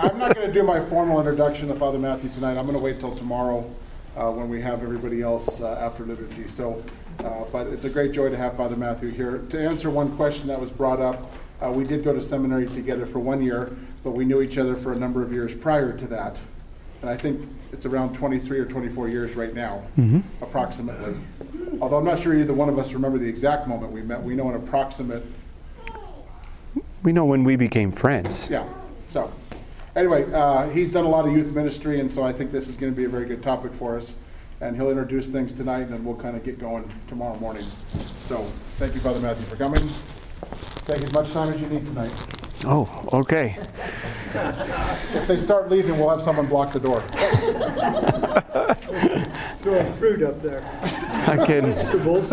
I'm not going to do my formal introduction to Father Matthew tonight. I'm going to wait till tomorrow uh, when we have everybody else uh, after liturgy. So, uh, but it's a great joy to have Father Matthew here. To answer one question that was brought up, uh, we did go to seminary together for one year, but we knew each other for a number of years prior to that. And I think it's around 23 or 24 years right now, approximately. Although I'm not sure either one of us remember the exact moment we met. We know an approximate We know when we became friends. yeah, so, anyway, uh, he's done a lot of youth ministry, and so I think this is going to be a very good topic for us. And he'll introduce things tonight, and then we'll kind of get going tomorrow morning. So, thank you, Father Matthew, for coming. Take as much time as you need tonight. Oh, okay. If they start leaving, we'll have someone block the door. Throwing fruit up there. I can. The bold.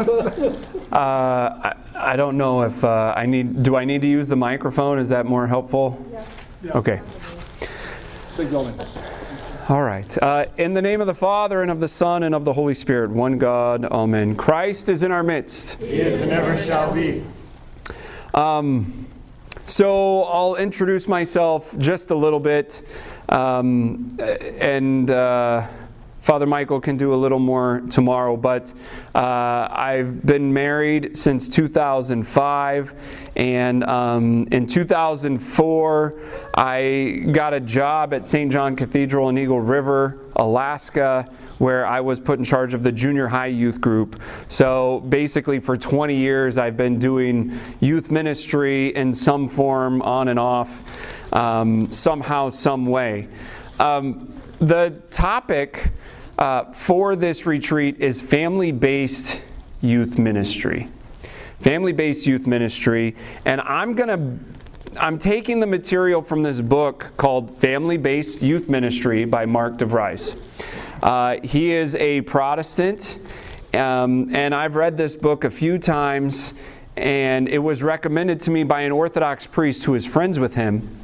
Uh, I, I don't know if uh, I need. Do I need to use the microphone? Is that more helpful? Yeah. Yeah. Okay. All right. Uh, in the name of the Father and of the Son and of the Holy Spirit, one God, Amen. Christ is in our midst. He is and ever shall be. Um, so I'll introduce myself just a little bit, um, and uh, Father Michael can do a little more tomorrow. But uh, I've been married since 2005, and um, in 2004 I got a job at St. John Cathedral in Eagle River, Alaska, where I was put in charge of the junior high youth group. So basically, for 20 years, I've been doing youth ministry in some form, on and off, um, somehow, some way. Um, the topic uh, for this retreat is family based youth ministry. Family based youth ministry. And I'm going to I'm taking the material from this book called Family Based Youth Ministry by Mark DeVries. Uh, he is a Protestant, um, and I've read this book a few times, and it was recommended to me by an Orthodox priest who is friends with him.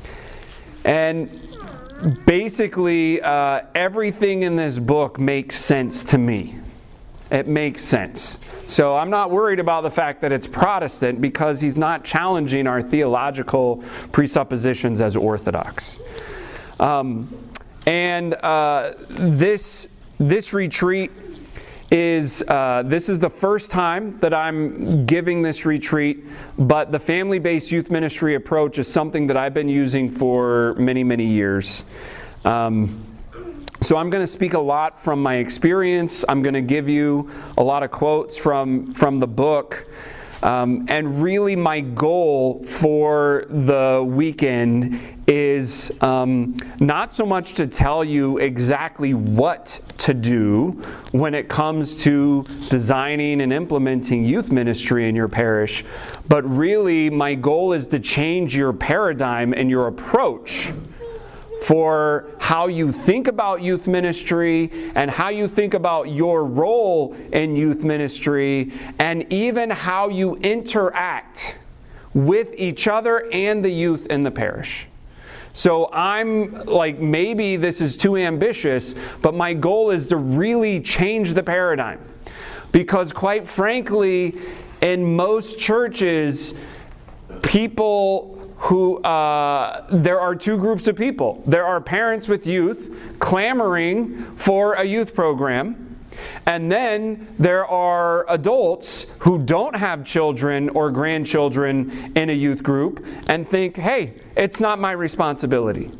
And basically, uh, everything in this book makes sense to me. It makes sense. So I'm not worried about the fact that it's Protestant because he's not challenging our theological presuppositions as Orthodox. Um, and uh, this this retreat is uh, this is the first time that I'm giving this retreat, but the family-based youth ministry approach is something that I've been using for many many years. Um, so I'm going to speak a lot from my experience. I'm going to give you a lot of quotes from from the book. Um, and really, my goal for the weekend is um, not so much to tell you exactly what to do when it comes to designing and implementing youth ministry in your parish, but really, my goal is to change your paradigm and your approach for how you think about youth ministry and how you think about your role in youth ministry and even how you interact with each other and the youth in the parish. So I'm like, maybe this is too ambitious, but my goal is to really change the paradigm. Because, quite frankly, in most churches, people who uh, there are two groups of people. There are parents with youth clamoring for a youth program. And then there are adults who don't have children or grandchildren in a youth group and think, hey, it's not my responsibility.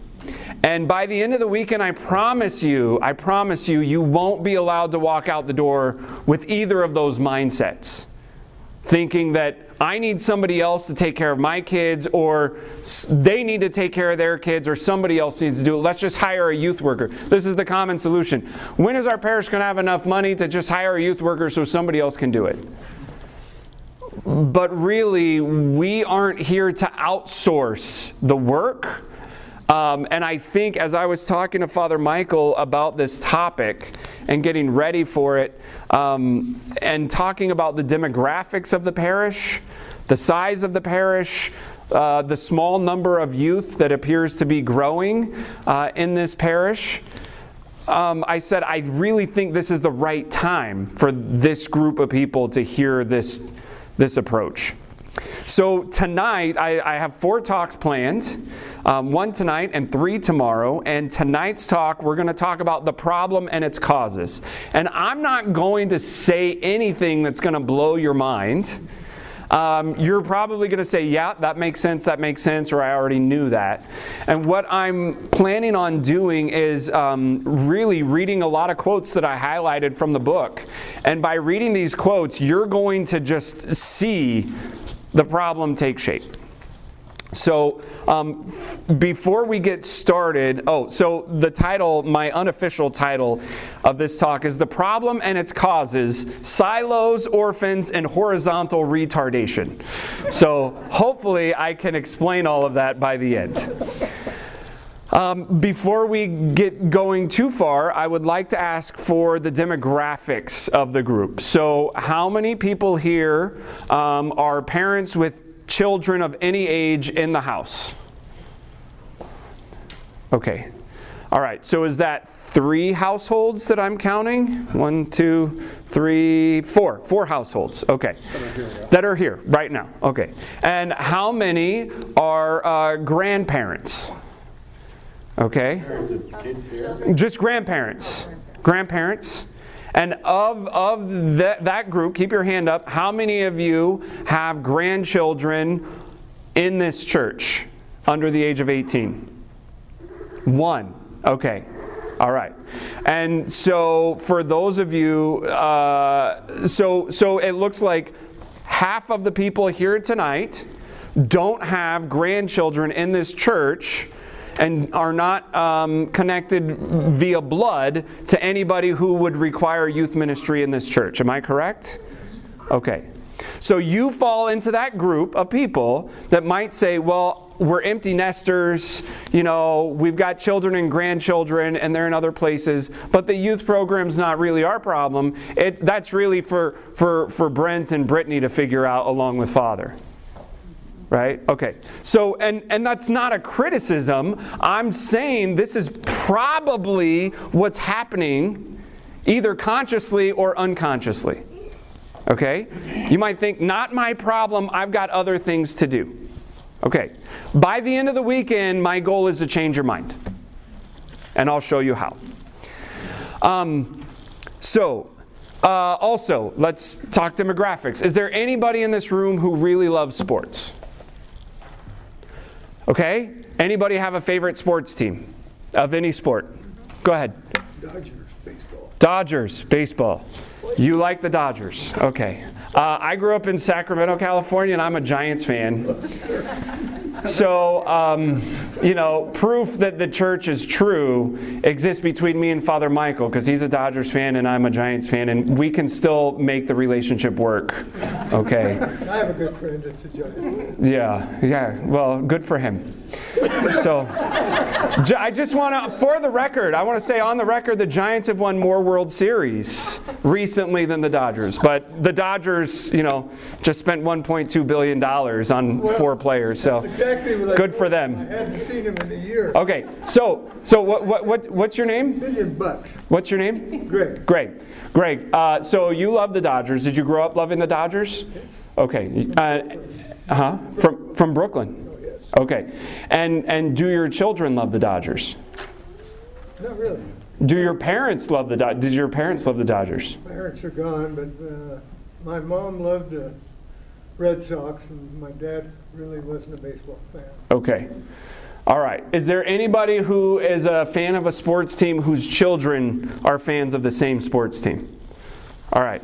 And by the end of the weekend, I promise you, I promise you, you won't be allowed to walk out the door with either of those mindsets. Thinking that I need somebody else to take care of my kids, or they need to take care of their kids, or somebody else needs to do it. Let's just hire a youth worker. This is the common solution. When is our parish going to have enough money to just hire a youth worker so somebody else can do it? But really, we aren't here to outsource the work. Um, and I think as I was talking to Father Michael about this topic and getting ready for it, um, and talking about the demographics of the parish, the size of the parish, uh, the small number of youth that appears to be growing uh, in this parish, um, I said, I really think this is the right time for this group of people to hear this, this approach. So tonight, I, I have four talks planned um, one tonight and three tomorrow. And tonight's talk, we're going to talk about the problem and its causes. And I'm not going to say anything that's going to blow your mind. Um, you're probably going to say, Yeah, that makes sense, that makes sense, or I already knew that. And what I'm planning on doing is um, really reading a lot of quotes that I highlighted from the book. And by reading these quotes, you're going to just see the problem take shape. So, um, f- before we get started, oh, so the title, my unofficial title of this talk is The Problem and Its Causes Silos, Orphans, and Horizontal Retardation. So, hopefully, I can explain all of that by the end. Um, before we get going too far, I would like to ask for the demographics of the group. So, how many people here um, are parents with children of any age in the house? Okay. All right. So, is that three households that I'm counting? One, two, three, four. Four households. Okay. That are here right now. Okay. And how many are uh, grandparents? Okay. Just grandparents. Grandparents. And of, of that, that group, keep your hand up. How many of you have grandchildren in this church under the age of 18? One. Okay. All right. And so for those of you, uh, so, so it looks like half of the people here tonight don't have grandchildren in this church and are not um, connected via blood to anybody who would require youth ministry in this church. Am I correct? Okay. So you fall into that group of people that might say, well, we're empty nesters, you know, we've got children and grandchildren and they're in other places, but the youth program's not really our problem. It, that's really for, for, for Brent and Brittany to figure out along with Father right? Okay. So and and that's not a criticism. I'm saying this is probably what's happening either consciously or unconsciously. Okay? You might think not my problem. I've got other things to do. Okay. By the end of the weekend my goal is to change your mind. And i'll show you how. Um, so uh, also let's talk demographics. Is there anybody in this room who really loves sports Okay? Anybody have a favorite sports team of any sport? Go ahead. Dodgers baseball. Dodgers, baseball. You like the Dodgers. Okay. Uh, I grew up in Sacramento, California, and I'm a Giants fan. So, um, you know, proof that the church is true exists between me and Father Michael because he's a Dodgers fan and I'm a Giants fan, and we can still make the relationship work. Okay. I have a good friend that's a giant. Yeah, yeah. Well, good for him. So, I just want to, for the record, I want to say on the record, the Giants have won more World Series recently than the Dodgers. But the Dodgers, you know, just spent 1.2 billion dollars on four players. So, Exactly I. Good for I them. hadn't seen him in a year. Okay. So, so what, what, what, what's your name? Million bucks. What's your name? Greg. Greg. Greg. Uh, so you love the Dodgers. Did you grow up loving the Dodgers? Okay. Uh huh. From from Brooklyn. Okay. And and do your children love the Dodgers? Not really. Do your parents love the Dod- Did your parents love the Dodgers? My parents are gone, but uh, my mom loved the Red Sox, and my dad really wasn't a baseball fan. Okay. All right. Is there anybody who is a fan of a sports team whose children are fans of the same sports team? All right.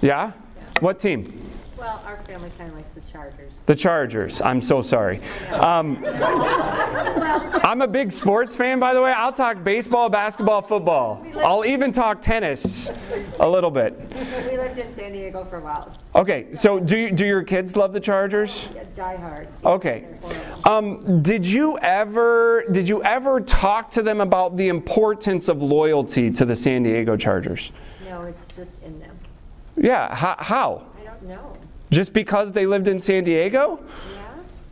Yeah? What team? Well, our family kind of likes the Chargers. The Chargers. I'm so sorry. Um, I'm a big sports fan, by the way. I'll talk baseball, basketball, football. I'll even talk tennis a little bit. We lived in San Diego for a while. Okay, so do, you, do your kids love the Chargers? Yeah, Die hard. Okay. Um, did you ever did you ever talk to them about the importance of loyalty to the San Diego Chargers? No, it's just in them. Yeah. How? how? I don't know. Just because they lived in San Diego? Yeah,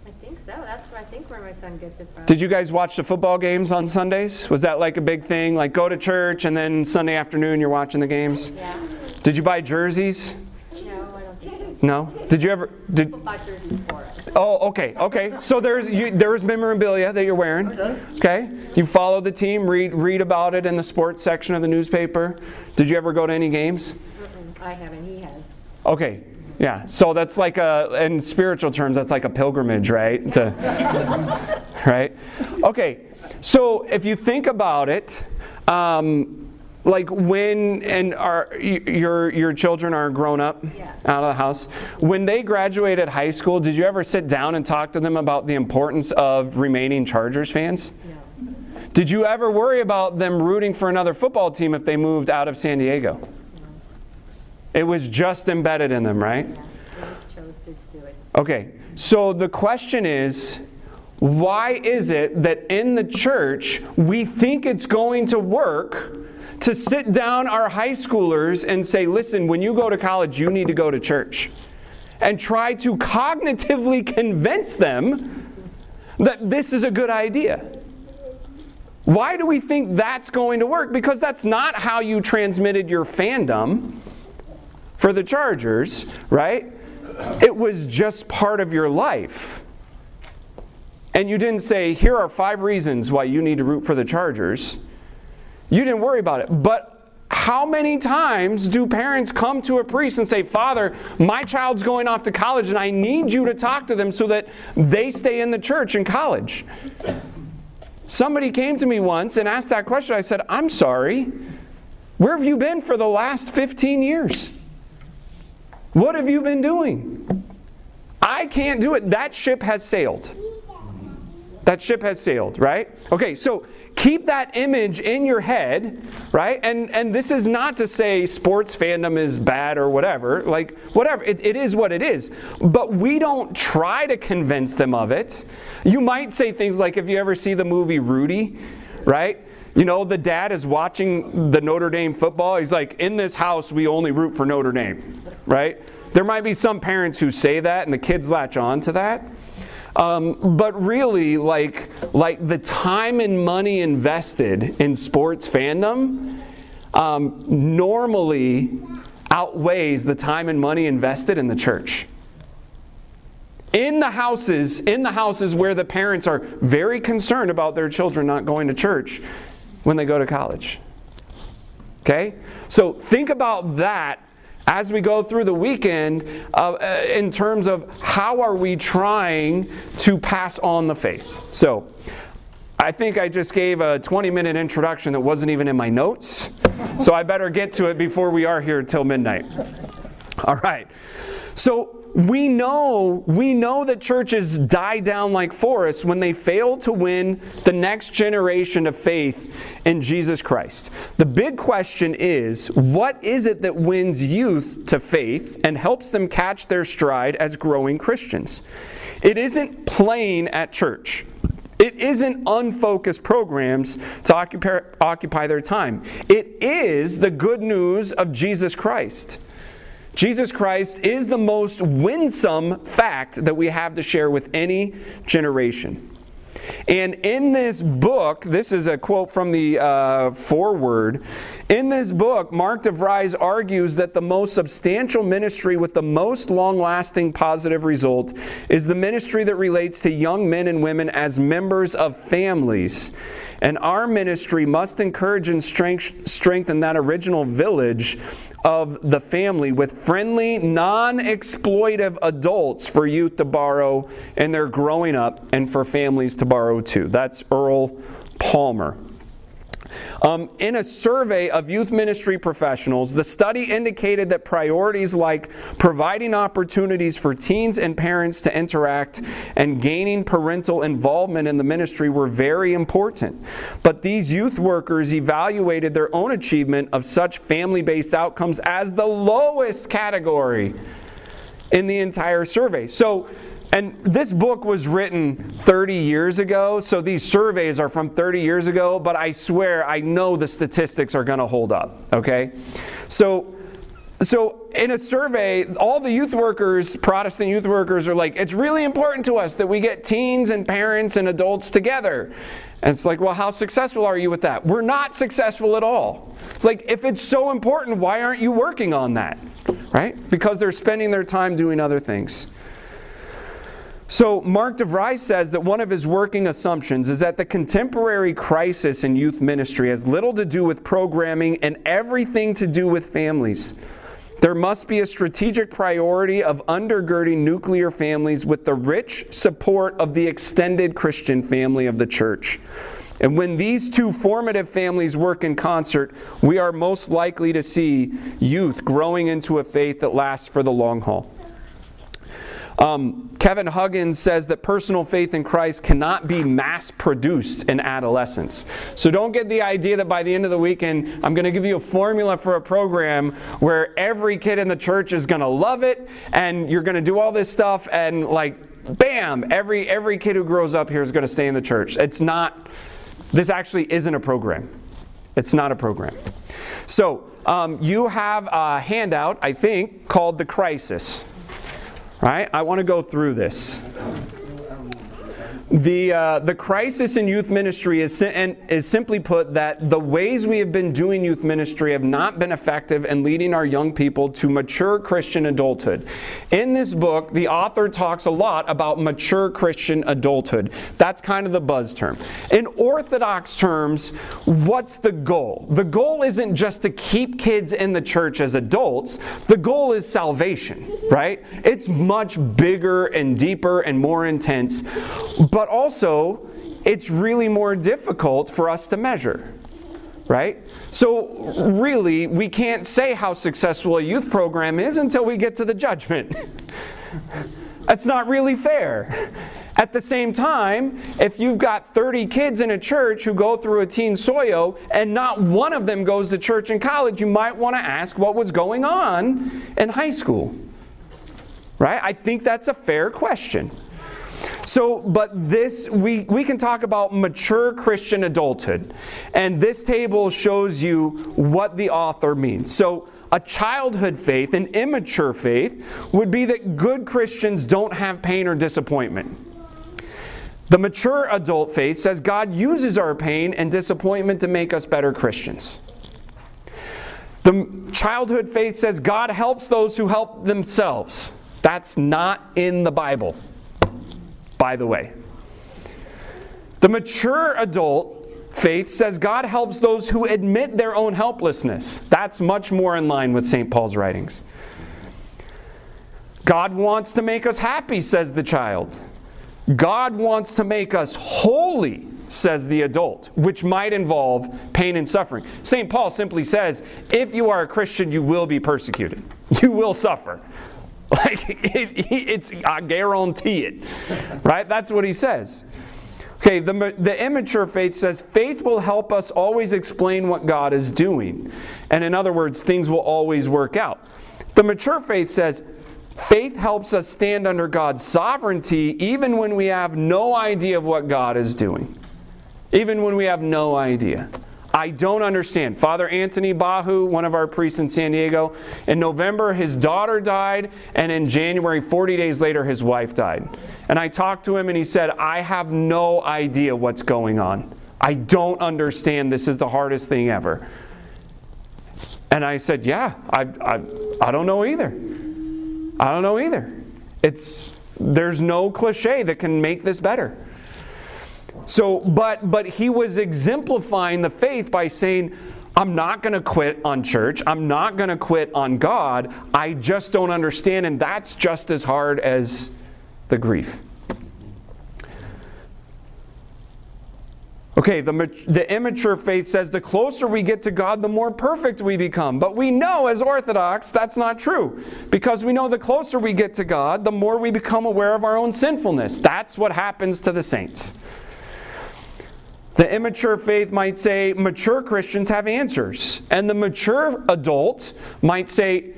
I think so. That's I think where my son gets it from. Did you guys watch the football games on Sundays? Was that like a big thing? Like go to church and then Sunday afternoon you're watching the games? Yeah. Did you buy jerseys? No, I don't think so. No? Did you ever? Did? People bought jerseys for us. Oh, okay, okay. So there's you, there's memorabilia that you're wearing. Okay. You follow the team, read read about it in the sports section of the newspaper. Did you ever go to any games? Mm-mm, I haven't, he has. Okay. Yeah. So that's like a in spiritual terms that's like a pilgrimage, right? To, right? Okay. So if you think about it, um, like when and our your your children are grown up Yeah. out of the house when they graduated high school did you ever sit down and talk to them about the importance of remaining chargers fans No. did you ever worry about them rooting for another football team if they moved out of san diego it was just embedded in them right Yeah. They just chose to do it. Okay, so the question is why is it that in the church we think it's going to work to sit down our high schoolers and say, listen, when you go to college, you need to go to church? And try to cognitively convince them that this is a good idea. Why do we think that's going to work? Because that's not how you transmitted your fandom for the Chargers, right? It was just part of your life. And you didn't say, here are five reasons why you need to root for the Chargers. You didn't worry about it. But how many times do parents come to a priest and say, Father, my child's going off to college and I need you to talk to them so that they stay in the church in college? Somebody came to me once and asked that question. I said, I'm sorry. Where have you been for the last 15 years? What have you been doing? I can't do it. That ship has sailed. That ship has sailed, right? Okay, so keep that image in your head, right? And and this is not to say sports fandom is bad or whatever. Like whatever, it, it is what it is. But we don't try to convince them of it. You might say things like if you ever see the movie Rudy, right? You know, the dad is watching the Notre Dame football. He's like, in this house, we only root for Notre Dame, right? There might be some parents who say that, and the kids latch on to that. Um, but really, like, like the time and money invested in sports fandom um, normally outweighs the time and money invested in the church. In the houses, in the houses where the parents are very concerned about their children not going to church when they go to college. Okay? So think about that as we go through the weekend uh, uh, in terms of how are we trying to pass on the faith. So I think I just gave a 20 minute introduction that wasn't even in my notes. So I better get to it before we are here till midnight. All right. So we know we know that churches die down like forests when they fail to win the next generation of faith in Jesus Christ. The big question is, what is it that wins youth to faith and helps them catch their stride as growing Christians? It isn't playing at church. It isn't unfocused programs to occupy, occupy their time. It is the good news of Jesus Christ. Jesus Christ is the most winsome fact that we have to share with any generation. And in this book, this is a quote from the uh, foreword. In this book, Mark DeVries argues that the most substantial ministry with the most long lasting positive result is the ministry that relates to young men and women as members of families. And our ministry must encourage and strengthen that original village of the family with friendly, non exploitive adults for youth to borrow in their growing up and for families to borrow too. That's Earl Palmer. Um, in a survey of youth ministry professionals, the study indicated that priorities like providing opportunities for teens and parents to interact and gaining parental involvement in the ministry were very important. But these youth workers evaluated their own achievement of such family based outcomes as the lowest category in the entire survey. So, and this book was written 30 years ago, so these surveys are from 30 years ago, but I swear I know the statistics are going to hold up, okay? So so in a survey, all the youth workers, Protestant youth workers are like, it's really important to us that we get teens and parents and adults together. And it's like, well, how successful are you with that? We're not successful at all. It's like, if it's so important, why aren't you working on that? right? Because they're spending their time doing other things. So, Mark DeVries says that one of his working assumptions is that the contemporary crisis in youth ministry has little to do with programming and everything to do with families. There must be a strategic priority of undergirding nuclear families with the rich support of the extended Christian family of the church. And when these two formative families work in concert, we are most likely to see youth growing into a faith that lasts for the long haul. Um, Kevin Huggins says that personal faith in Christ cannot be mass produced in adolescence. So don't get the idea that by the end of the weekend, I'm going to give you a formula for a program where every kid in the church is going to love it and you're going to do all this stuff and like bam, every every kid who grows up here is going to stay in the church. It's not this actually isn't a program. It's not a program. So, um, you have a handout, I think, called The Crisis. Right? I want to go through this. The, uh, the crisis in youth ministry is, is simply put that the ways we have been doing youth ministry have not been effective in leading our young people to mature Christian adulthood. In this book, the author talks a lot about mature Christian adulthood. That's kind of the buzz term. In orthodox terms, what's the goal? The goal isn't just to keep kids in the church as adults, the goal is salvation, right? It's much bigger and deeper and more intense. But but also it's really more difficult for us to measure. Right? So, really, we can't say how successful a youth program is until we get to the judgment. That's not really fair. At the same time, if you've got 30 kids in a church who go through a teen soyo and not one of them goes to church in college, you might want to ask what was going on in high school. Right? I think that's a fair question. So, but this, we, we can talk about mature Christian adulthood. And this table shows you what the author means. So, a childhood faith, an immature faith, would be that good Christians don't have pain or disappointment. The mature adult faith says God uses our pain and disappointment to make us better Christians. The childhood faith says God helps those who help themselves. That's not in the Bible by the way. The mature adult faith says God helps those who admit their own helplessness. That's much more in line with St. Paul's writings. God wants to make us happy, says the child. God wants to make us holy, says the adult, which might involve pain and suffering. St. Paul simply says, if you are a Christian, you will be persecuted, you will suffer. Like, it, it's, I guarantee it. Right? That's what he says. Okay, the, the immature faith says faith will help us always explain what God is doing. And in other words, things will always work out. The mature faith says faith helps us stand under God's sovereignty even when we have no idea of what God is doing. Even when we have no idea. I don't understand. Father Anthony Bahu, one of our priests in San Diego, in November his daughter died, and in January, 40 days later, his wife died. And I talked to him and he said, I have no idea what's going on. I don't understand. This is the hardest thing ever. And I said, Yeah, I, I, I don't know either. I don't know either. It's, there's no cliche that can make this better. So, but but he was exemplifying the faith by saying, I'm not going to quit on church. I'm not going to quit on God. I just don't understand, and that's just as hard as the grief. Okay, the, the immature faith says the closer we get to God, the more perfect we become. But we know as Orthodox that's not true. Because we know the closer we get to God, the more we become aware of our own sinfulness. That's what happens to the saints. The immature faith might say mature Christians have answers. And the mature adult might say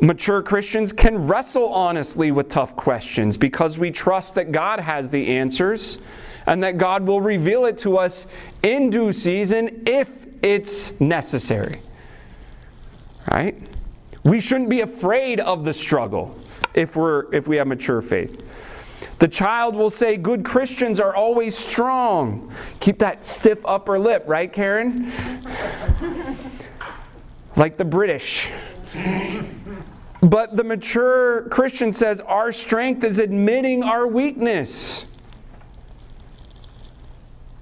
mature Christians can wrestle honestly with tough questions because we trust that God has the answers and that God will reveal it to us in due season if it's necessary. Right? We shouldn't be afraid of the struggle if we're if we have mature faith. The child will say, Good Christians are always strong. Keep that stiff upper lip, right, Karen? like the British. But the mature Christian says our strength is admitting our weakness.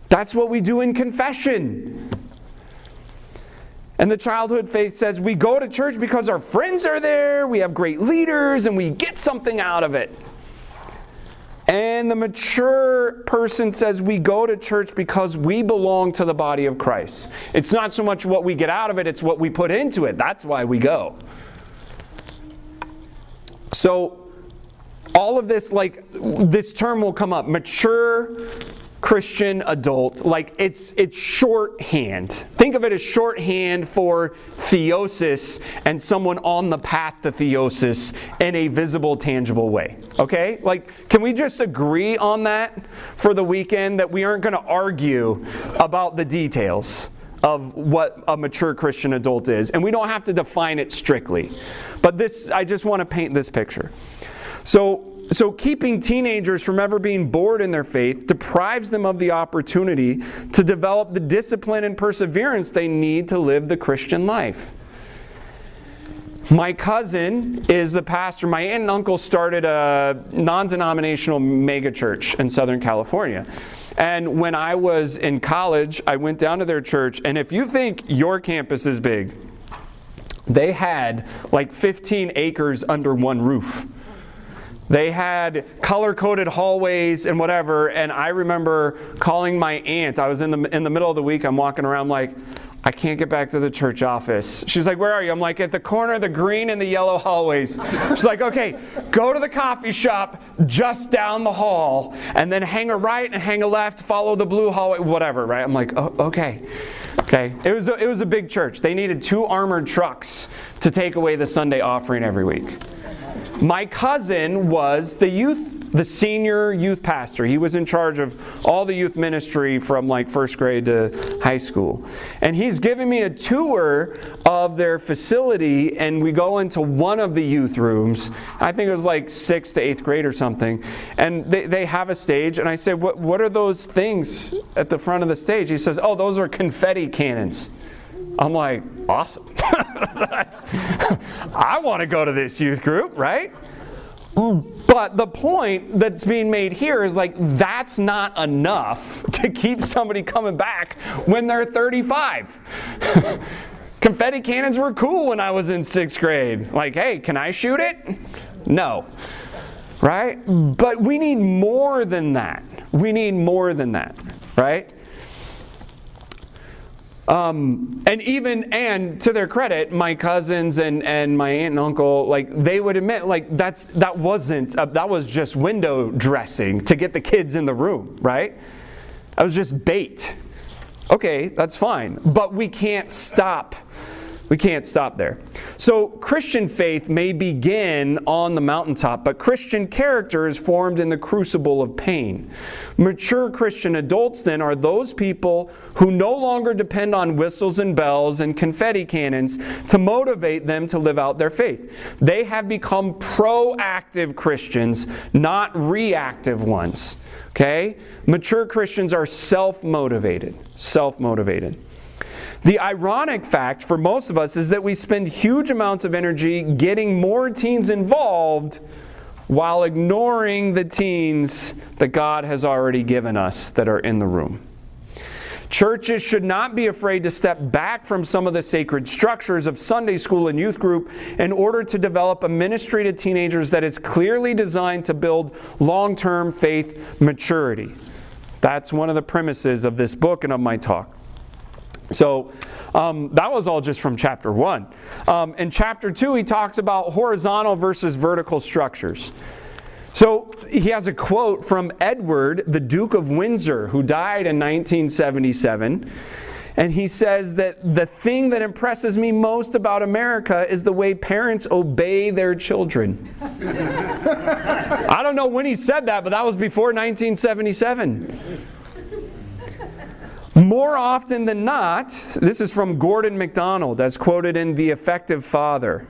That's what we do in confession. And the childhood faith says we go to church because our friends are there, we have great leaders, and we get something out of it. And the mature person says we go to church because we belong to the body of Christ. It's not so much what we get out of it, it's what we put into it. That's why we go. So, all of this, like, this term will come up mature Christian adult, like it's it's shorthand. Think of it as shorthand for theosis and someone on the path to theosis in a visible, tangible way. Okay? Like, can we just agree on that for the weekend that we aren't going to argue about the details? of what a mature Christian adult is. And we don't have to define it strictly. But this I just want to paint this picture. So so, keeping teenagers from ever being bored in their faith deprives them of the opportunity to develop the discipline and perseverance they need to live the Christian life. My cousin is the pastor. My aunt and uncle started a non denominational megachurch in Southern California. And when I was in college, I went down to their church. And if you think your campus is big, they had like 15 acres under one roof. They had color coded hallways and whatever. And I remember calling my aunt. I was in the, in the middle of the week, I'm walking around like, I can't get back to the church office. She's like, Where are you? I'm like, At the corner of the green and the yellow hallways. She's like, Okay, go to the coffee shop just down the hall and then hang a right and hang a left, follow the blue hallway, whatever, right? I'm like, oh, Okay. Okay. It was, a, it was a big church. They needed two armored trucks to take away the Sunday offering every week. My cousin was the youth, the senior youth pastor. He was in charge of all the youth ministry from like first grade to high school. And he's giving me a tour of their facility, and we go into one of the youth rooms. I think it was like sixth to eighth grade or something. And they, they have a stage, and I said, what, what are those things at the front of the stage? He says, Oh, those are confetti cannons. I'm like, awesome. I want to go to this youth group, right? But the point that's being made here is like, that's not enough to keep somebody coming back when they're 35. Confetti cannons were cool when I was in sixth grade. Like, hey, can I shoot it? No. Right? But we need more than that. We need more than that. Right? Um, and even and to their credit, my cousins and, and my aunt and uncle, like they would admit, like that's that wasn't uh, that was just window dressing to get the kids in the room, right? That was just bait. Okay, that's fine, but we can't stop we can't stop there. So, Christian faith may begin on the mountaintop, but Christian character is formed in the crucible of pain. Mature Christian adults, then, are those people who no longer depend on whistles and bells and confetti cannons to motivate them to live out their faith. They have become proactive Christians, not reactive ones. Okay? Mature Christians are self motivated. Self motivated. The ironic fact for most of us is that we spend huge amounts of energy getting more teens involved while ignoring the teens that God has already given us that are in the room. Churches should not be afraid to step back from some of the sacred structures of Sunday school and youth group in order to develop a ministry to teenagers that is clearly designed to build long term faith maturity. That's one of the premises of this book and of my talk. So um, that was all just from chapter one. Um, in chapter two, he talks about horizontal versus vertical structures. So he has a quote from Edward, the Duke of Windsor, who died in 1977. And he says that the thing that impresses me most about America is the way parents obey their children. I don't know when he said that, but that was before 1977. More often than not, this is from Gordon MacDonald, as quoted in The Effective Father.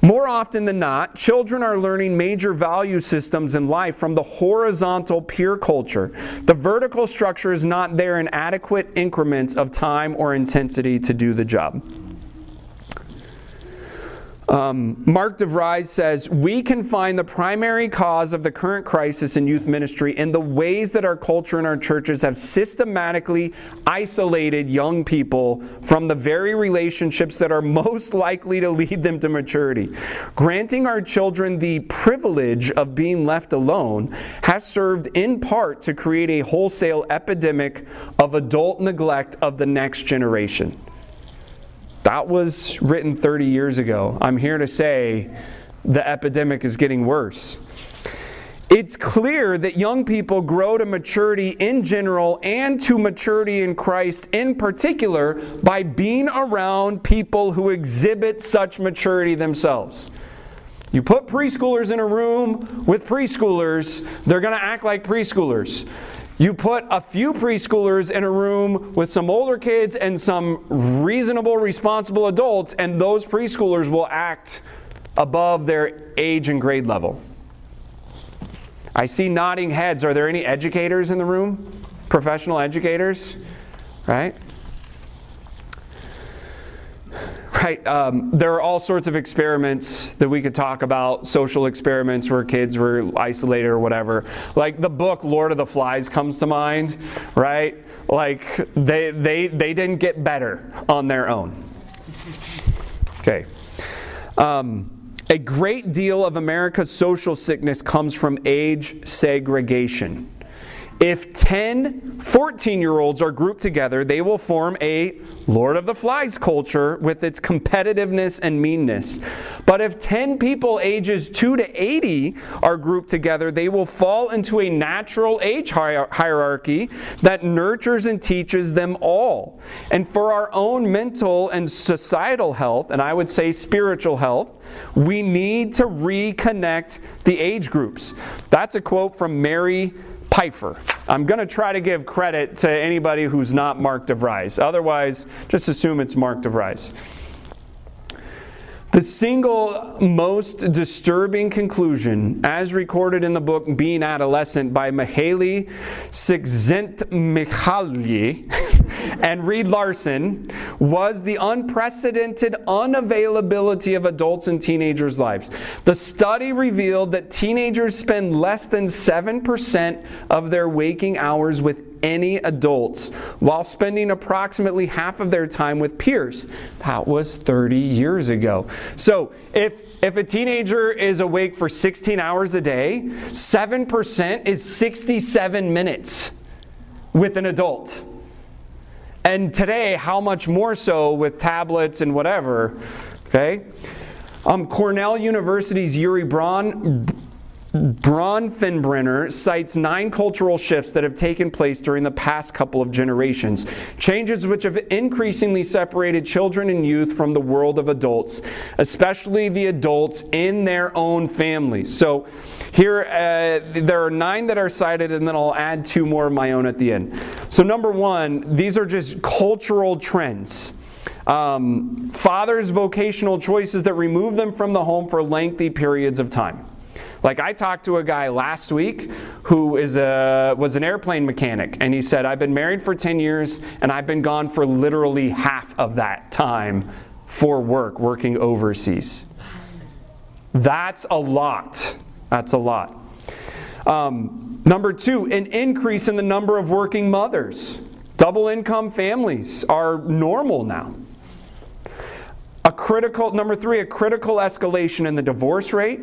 More often than not, children are learning major value systems in life from the horizontal peer culture. The vertical structure is not there in adequate increments of time or intensity to do the job. Um, Mark DeVries says, We can find the primary cause of the current crisis in youth ministry in the ways that our culture and our churches have systematically isolated young people from the very relationships that are most likely to lead them to maturity. Granting our children the privilege of being left alone has served in part to create a wholesale epidemic of adult neglect of the next generation. That was written 30 years ago. I'm here to say the epidemic is getting worse. It's clear that young people grow to maturity in general and to maturity in Christ in particular by being around people who exhibit such maturity themselves. You put preschoolers in a room with preschoolers, they're going to act like preschoolers. You put a few preschoolers in a room with some older kids and some reasonable, responsible adults, and those preschoolers will act above their age and grade level. I see nodding heads. Are there any educators in the room? Professional educators? Right? Right. Um, there are all sorts of experiments that we could talk about, social experiments where kids were isolated or whatever. Like the book Lord of the Flies comes to mind, right? Like they, they, they didn't get better on their own. Okay. Um, a great deal of America's social sickness comes from age segregation. If 10 14 year olds are grouped together, they will form a Lord of the Flies culture with its competitiveness and meanness. But if 10 people ages 2 to 80 are grouped together, they will fall into a natural age hierarchy that nurtures and teaches them all. And for our own mental and societal health, and I would say spiritual health, we need to reconnect the age groups. That's a quote from Mary Pipher. I'm going to try to give credit to anybody who's not Mark DeVries. Otherwise, just assume it's Mark DeVries. The single most disturbing conclusion, as recorded in the book Being Adolescent by Mihaly Csikszentmihalyi and Reed Larson, was the unprecedented unavailability of adults in teenagers' lives. The study revealed that teenagers spend less than 7% of their waking hours with any adults while spending approximately half of their time with peers. That was 30 years ago. So if if a teenager is awake for 16 hours a day, 7% is 67 minutes with an adult. And today, how much more so with tablets and whatever? Okay? Um, Cornell University's Urie Braun Bronfenbrenner cites nine cultural shifts that have taken place during the past couple of generations. Changes which have increasingly separated children and youth from the world of adults, especially the adults in their own families. So, here, uh, there are nine that are cited, and then I'll add two more of my own at the end. So, number one, these are just cultural trends. Um, fathers' vocational choices that remove them from the home for lengthy periods of time. Like I talked to a guy last week who is a, was an airplane mechanic, and he said, I've been married for 10 years, and I've been gone for literally half of that time for work, working overseas. That's a lot. That's a lot. Um, number two, an increase in the number of working mothers. Double income families are normal now. Critical, number three, a critical escalation in the divorce rate.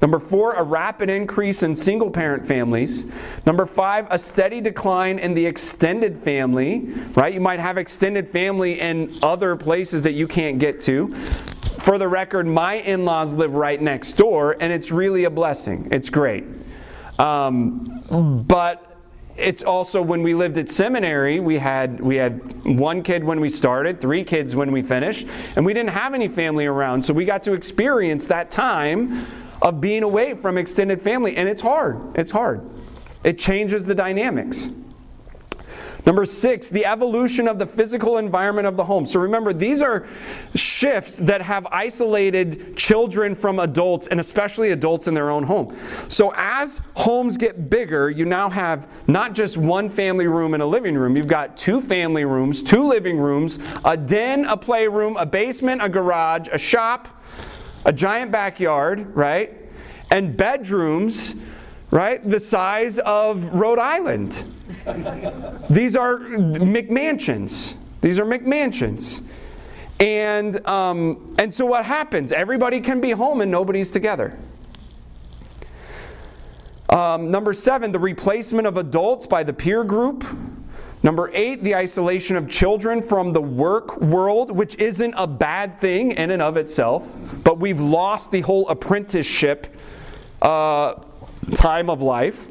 Number four, a rapid increase in single parent families. Number five, a steady decline in the extended family, right? You might have extended family in other places that you can't get to. For the record, my in laws live right next door, and it's really a blessing. It's great. Um, but it's also when we lived at seminary, we had we had one kid when we started, three kids when we finished, and we didn't have any family around, so we got to experience that time of being away from extended family, and it's hard. It's hard. It changes the dynamics. Number six, the evolution of the physical environment of the home. So remember, these are shifts that have isolated children from adults, and especially adults in their own home. So as homes get bigger, you now have not just one family room and a living room, you've got two family rooms, two living rooms, a den, a playroom, a basement, a garage, a shop, a giant backyard, right? And bedrooms, right? The size of Rhode Island. These are McMansions. These are McMansions. And, um, and so what happens? Everybody can be home and nobody's together. Um, number seven, the replacement of adults by the peer group. Number eight, the isolation of children from the work world, which isn't a bad thing in and of itself, but we've lost the whole apprenticeship uh, time of life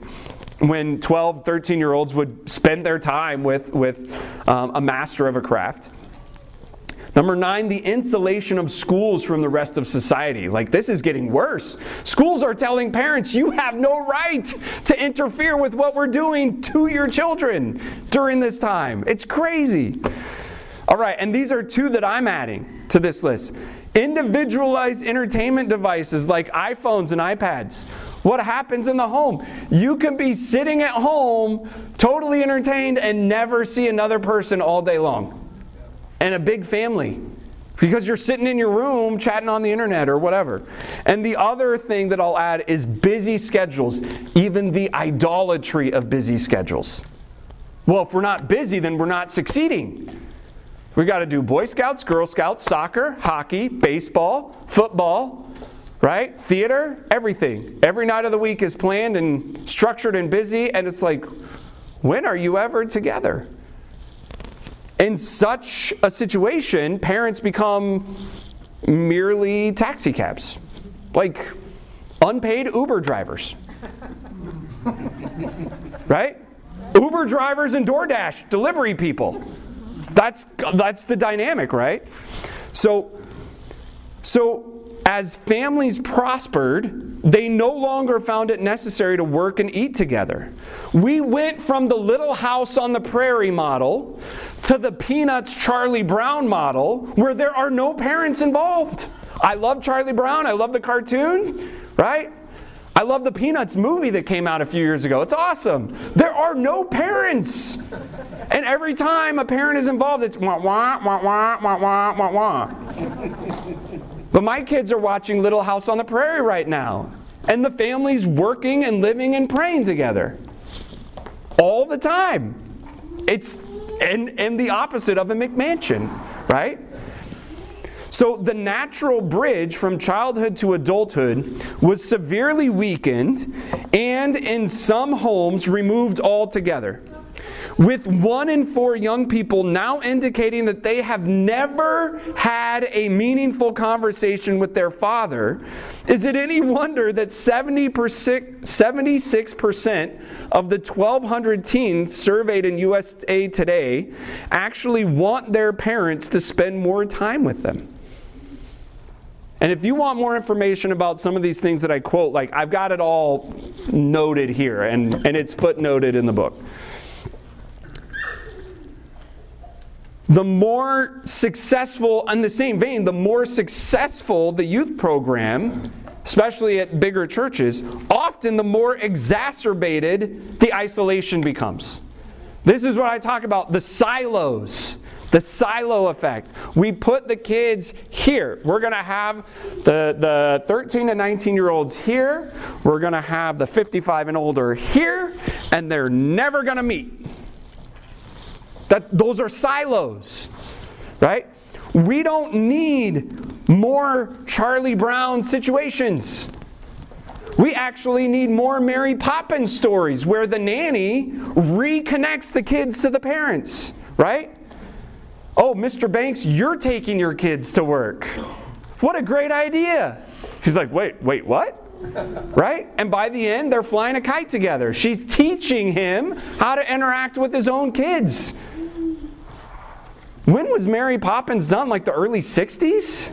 when 12, 13 year olds would spend their time with, with um, a master of a craft. Number nine, the insulation of schools from the rest of society. Like, this is getting worse. Schools are telling parents, you have no right to interfere with what we're doing to your children during this time. It's crazy. All right, and these are two that I'm adding to this list individualized entertainment devices like iPhones and iPads. What happens in the home? You can be sitting at home, totally entertained, and never see another person all day long and a big family because you're sitting in your room chatting on the internet or whatever. And the other thing that I'll add is busy schedules, even the idolatry of busy schedules. Well, if we're not busy, then we're not succeeding. We got to do Boy Scouts, Girl Scouts, soccer, hockey, baseball, football, right? Theater, everything. Every night of the week is planned and structured and busy, and it's like, when are you ever together? In such a situation, parents become merely taxi cabs, like unpaid Uber drivers. right? Uber drivers and DoorDash delivery people. That's that's the dynamic, right? So so as families prospered, they no longer found it necessary to work and eat together. We went from the little house on the prairie model to the Peanuts Charlie Brown model where there are no parents involved. I love Charlie Brown, I love the cartoon, right? I love the Peanuts movie that came out a few years ago. It's awesome. There are no parents. And every time a parent is involved, it's wah, wah, wah, wah, wah, wah, wah, wah. But my kids are watching Little House on the Prairie right now. And the family's working and living and praying together. All the time. It's and, and the opposite of a McMansion, right? So the natural bridge from childhood to adulthood was severely weakened and in some homes removed altogether with one in four young people now indicating that they have never had a meaningful conversation with their father, is it any wonder that 76% of the 1,200 teens surveyed in USA Today actually want their parents to spend more time with them? And if you want more information about some of these things that I quote, like I've got it all noted here, and, and it's footnoted in the book. The more successful, in the same vein, the more successful the youth program, especially at bigger churches, often the more exacerbated the isolation becomes. This is what I talk about the silos. The silo effect. We put the kids here. We're going to have the, the 13 to 19 year olds here. We're going to have the 55 and older here. And they're never going to meet. That those are silos, right? We don't need more Charlie Brown situations. We actually need more Mary Poppins stories where the nanny reconnects the kids to the parents, right? Oh, Mr. Banks, you're taking your kids to work. What a great idea. She's like, wait, wait, what? right? And by the end, they're flying a kite together. She's teaching him how to interact with his own kids. When was Mary Poppins done? Like the early 60s?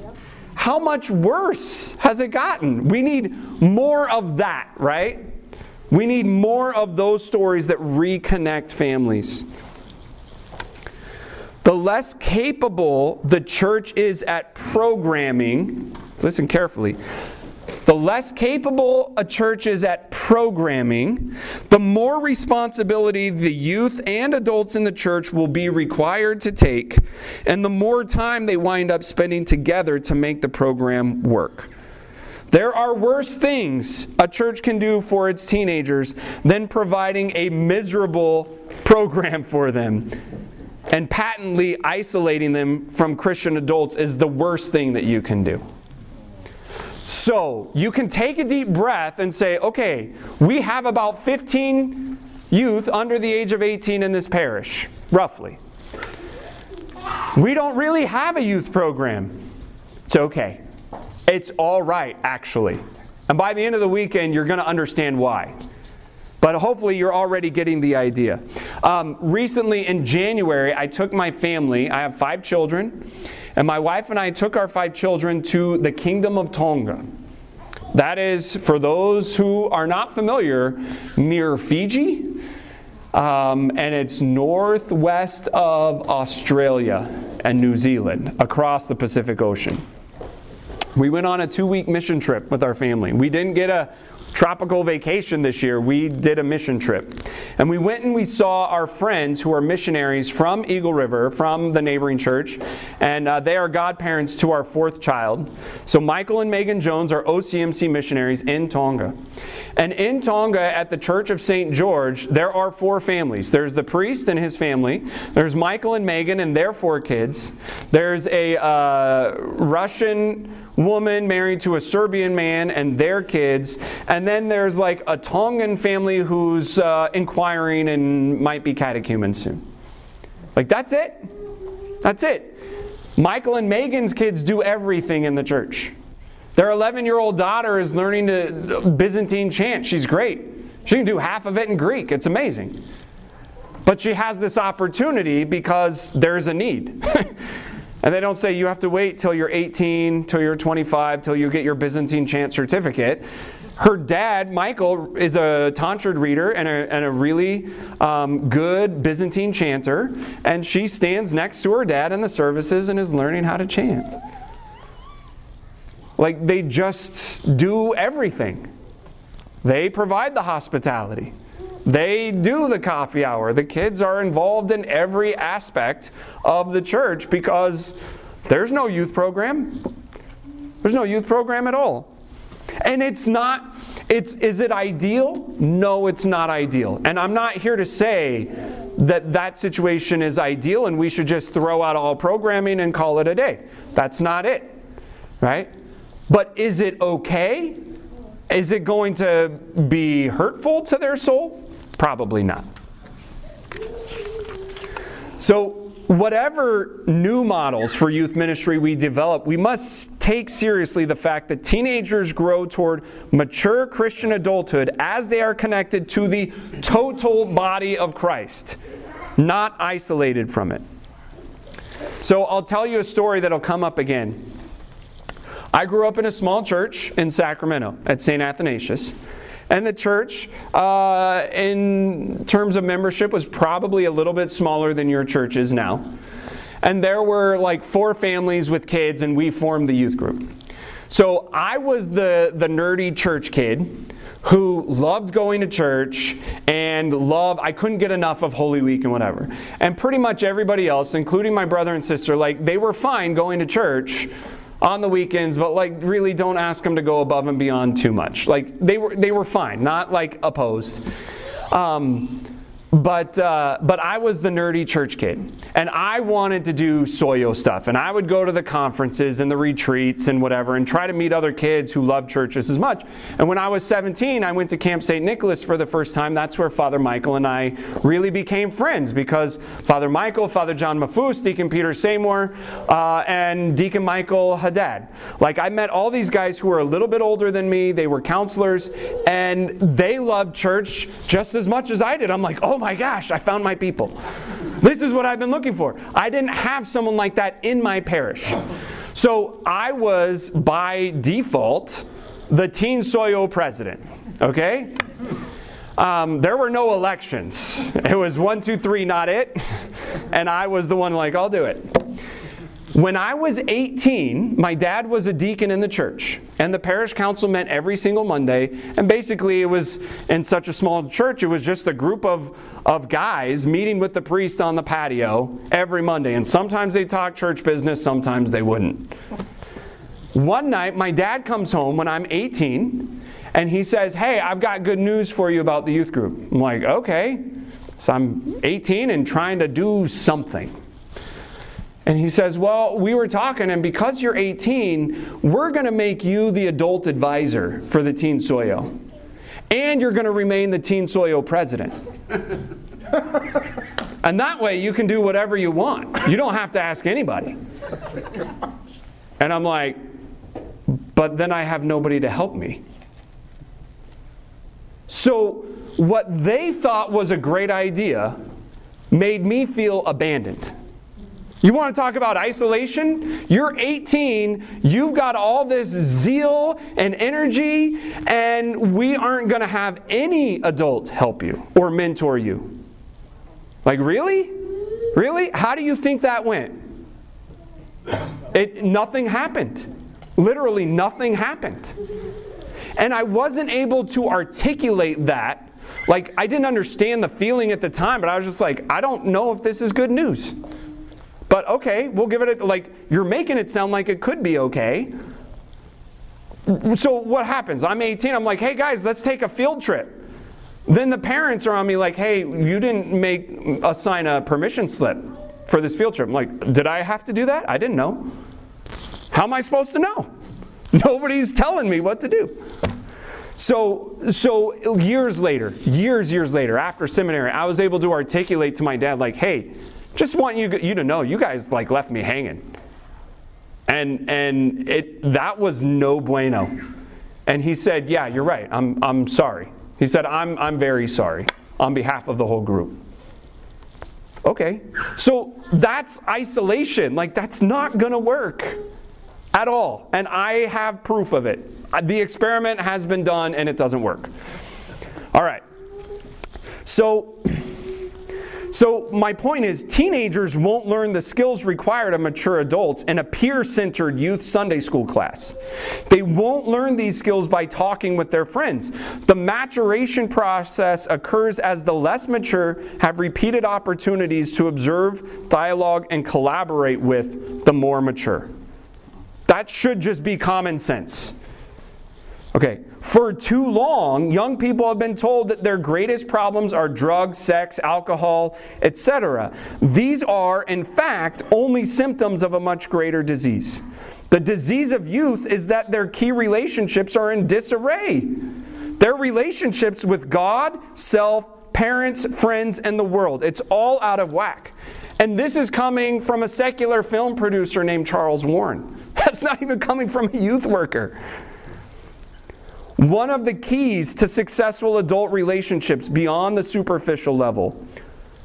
How much worse has it gotten? We need more of that, right? We need more of those stories that reconnect families. The less capable the church is at programming, listen carefully, the less capable a church is at programming, the more responsibility the youth and adults in the church will be required to take, and the more time they wind up spending together to make the program work. There are worse things a church can do for its teenagers than providing a miserable program for them. And patently isolating them from Christian adults is the worst thing that you can do. So you can take a deep breath and say, okay, we have about 15 youth under the age of 18 in this parish, roughly. We don't really have a youth program. It's okay. It's all right, actually. And by the end of the weekend, you're going to understand why. But hopefully, you're already getting the idea. Um, recently, in January, I took my family, I have five children, and my wife and I took our five children to the Kingdom of Tonga. That is, for those who are not familiar, near Fiji, um, and it's northwest of Australia and New Zealand, across the Pacific Ocean. We went on a two week mission trip with our family. We didn't get a tropical vacation this year. We did a mission trip. And we went and we saw our friends who are missionaries from Eagle River, from the neighboring church, and uh, they are godparents to our fourth child. So Michael and Megan Jones are OCMC missionaries in Tonga. And in Tonga, at the Church of St. George, there are four families. There's the priest and his family. There's Michael and Megan and their four kids. There's a uh, Russian woman married to a Serbian man and their kids. And then there's like a Tongan family who's uh, inquiring and might be catechumens soon. Like, that's it. That's it. Michael and Megan's kids do everything in the church. Their 11 year old daughter is learning to Byzantine chant. She's great. She can do half of it in Greek. It's amazing. But she has this opportunity because there's a need. And they don't say you have to wait till you're 18, till you're 25, till you get your Byzantine chant certificate. Her dad, Michael, is a tonsured reader and a, and a really um, good Byzantine chanter, and she stands next to her dad in the services and is learning how to chant. Like they just do everything. They provide the hospitality. They do the coffee hour. The kids are involved in every aspect of the church because there's no youth program. There's no youth program at all. And it's not it's is it ideal? No, it's not ideal. And I'm not here to say that that situation is ideal and we should just throw out all programming and call it a day. That's not it. Right? But is it okay? Is it going to be hurtful to their soul? Probably not. So, whatever new models for youth ministry we develop, we must take seriously the fact that teenagers grow toward mature Christian adulthood as they are connected to the total body of Christ, not isolated from it. So, I'll tell you a story that'll come up again. I grew up in a small church in Sacramento at St. Athanasius. And the church, uh, in terms of membership, was probably a little bit smaller than your church is now. And there were like four families with kids, and we formed the youth group. So I was the, the nerdy church kid who loved going to church and loved, I couldn't get enough of Holy Week and whatever. And pretty much everybody else, including my brother and sister, like they were fine going to church on the weekends, but like really don't ask them to go above and beyond too much. Like they were they were fine, not like opposed. Um, but uh, but I was the nerdy church kid, and I wanted to do soyo stuff, and I would go to the conferences and the retreats and whatever, and try to meet other kids who love churches as much. And when I was 17, I went to Camp St. Nicholas for the first time. That's where Father Michael and I really became friends because Father Michael, Father John Mafus, Deacon Peter Seymour, uh, and Deacon Michael Haddad. Like I met all these guys who were a little bit older than me. They were counselors, and they loved church just as much as I did. I'm like, oh my my gosh, I found my people. This is what I've been looking for. I didn't have someone like that in my parish. So I was, by default, the Teen Soyo president. Okay? Um, there were no elections. It was one, two, three, not it. And I was the one like, I'll do it. When I was 18, my dad was a deacon in the church, and the parish council met every single Monday. And basically, it was in such a small church, it was just a group of, of guys meeting with the priest on the patio every Monday. And sometimes they talk church business, sometimes they wouldn't. One night, my dad comes home when I'm 18 and he says, Hey, I've got good news for you about the youth group. I'm like, Okay. So I'm 18 and trying to do something. And he says, Well, we were talking, and because you're 18, we're going to make you the adult advisor for the Teen Soyo. And you're going to remain the Teen Soyo president. and that way you can do whatever you want. You don't have to ask anybody. And I'm like, But then I have nobody to help me. So, what they thought was a great idea made me feel abandoned. You want to talk about isolation? You're 18, you've got all this zeal and energy, and we aren't going to have any adult help you or mentor you. Like, really? Really? How do you think that went? It, nothing happened. Literally, nothing happened. And I wasn't able to articulate that. Like, I didn't understand the feeling at the time, but I was just like, I don't know if this is good news. But okay, we'll give it a, like, you're making it sound like it could be okay. So what happens? I'm 18, I'm like, hey guys, let's take a field trip. Then the parents are on me like, hey, you didn't make assign a permission slip for this field trip. I'm like, did I have to do that? I didn't know. How am I supposed to know? Nobody's telling me what to do. So, so years later, years, years later, after seminary, I was able to articulate to my dad, like, hey, just want you, you to know, you guys like left me hanging. And, and it, that was no bueno. And he said, yeah, you're right. I'm, I'm sorry. He said, I'm, I'm very sorry on behalf of the whole group. Okay. So that's isolation. Like, that's not going to work at all. And I have proof of it. Uh, the experiment has been done and it doesn't work. All right. So, so my point is teenagers won't learn the skills required of mature adults in a peer-centered youth Sunday school class. They won't learn these skills by talking with their friends. The maturation process occurs as the less mature have repeated opportunities to observe, dialogue, and collaborate with the more mature. That should just be common sense. Okay, for too long, young people have been told that their greatest problems are drugs, sex, alcohol, etc. These are, in fact, only symptoms of a much greater disease. The disease of youth is that their key relationships are in disarray. Their relationships with God, self, parents, friends, and the world. It's all out of whack. And this is coming from a secular film producer named Charles Warren. That's not even coming from a youth worker. One of the keys to successful adult relationships beyond the superficial level,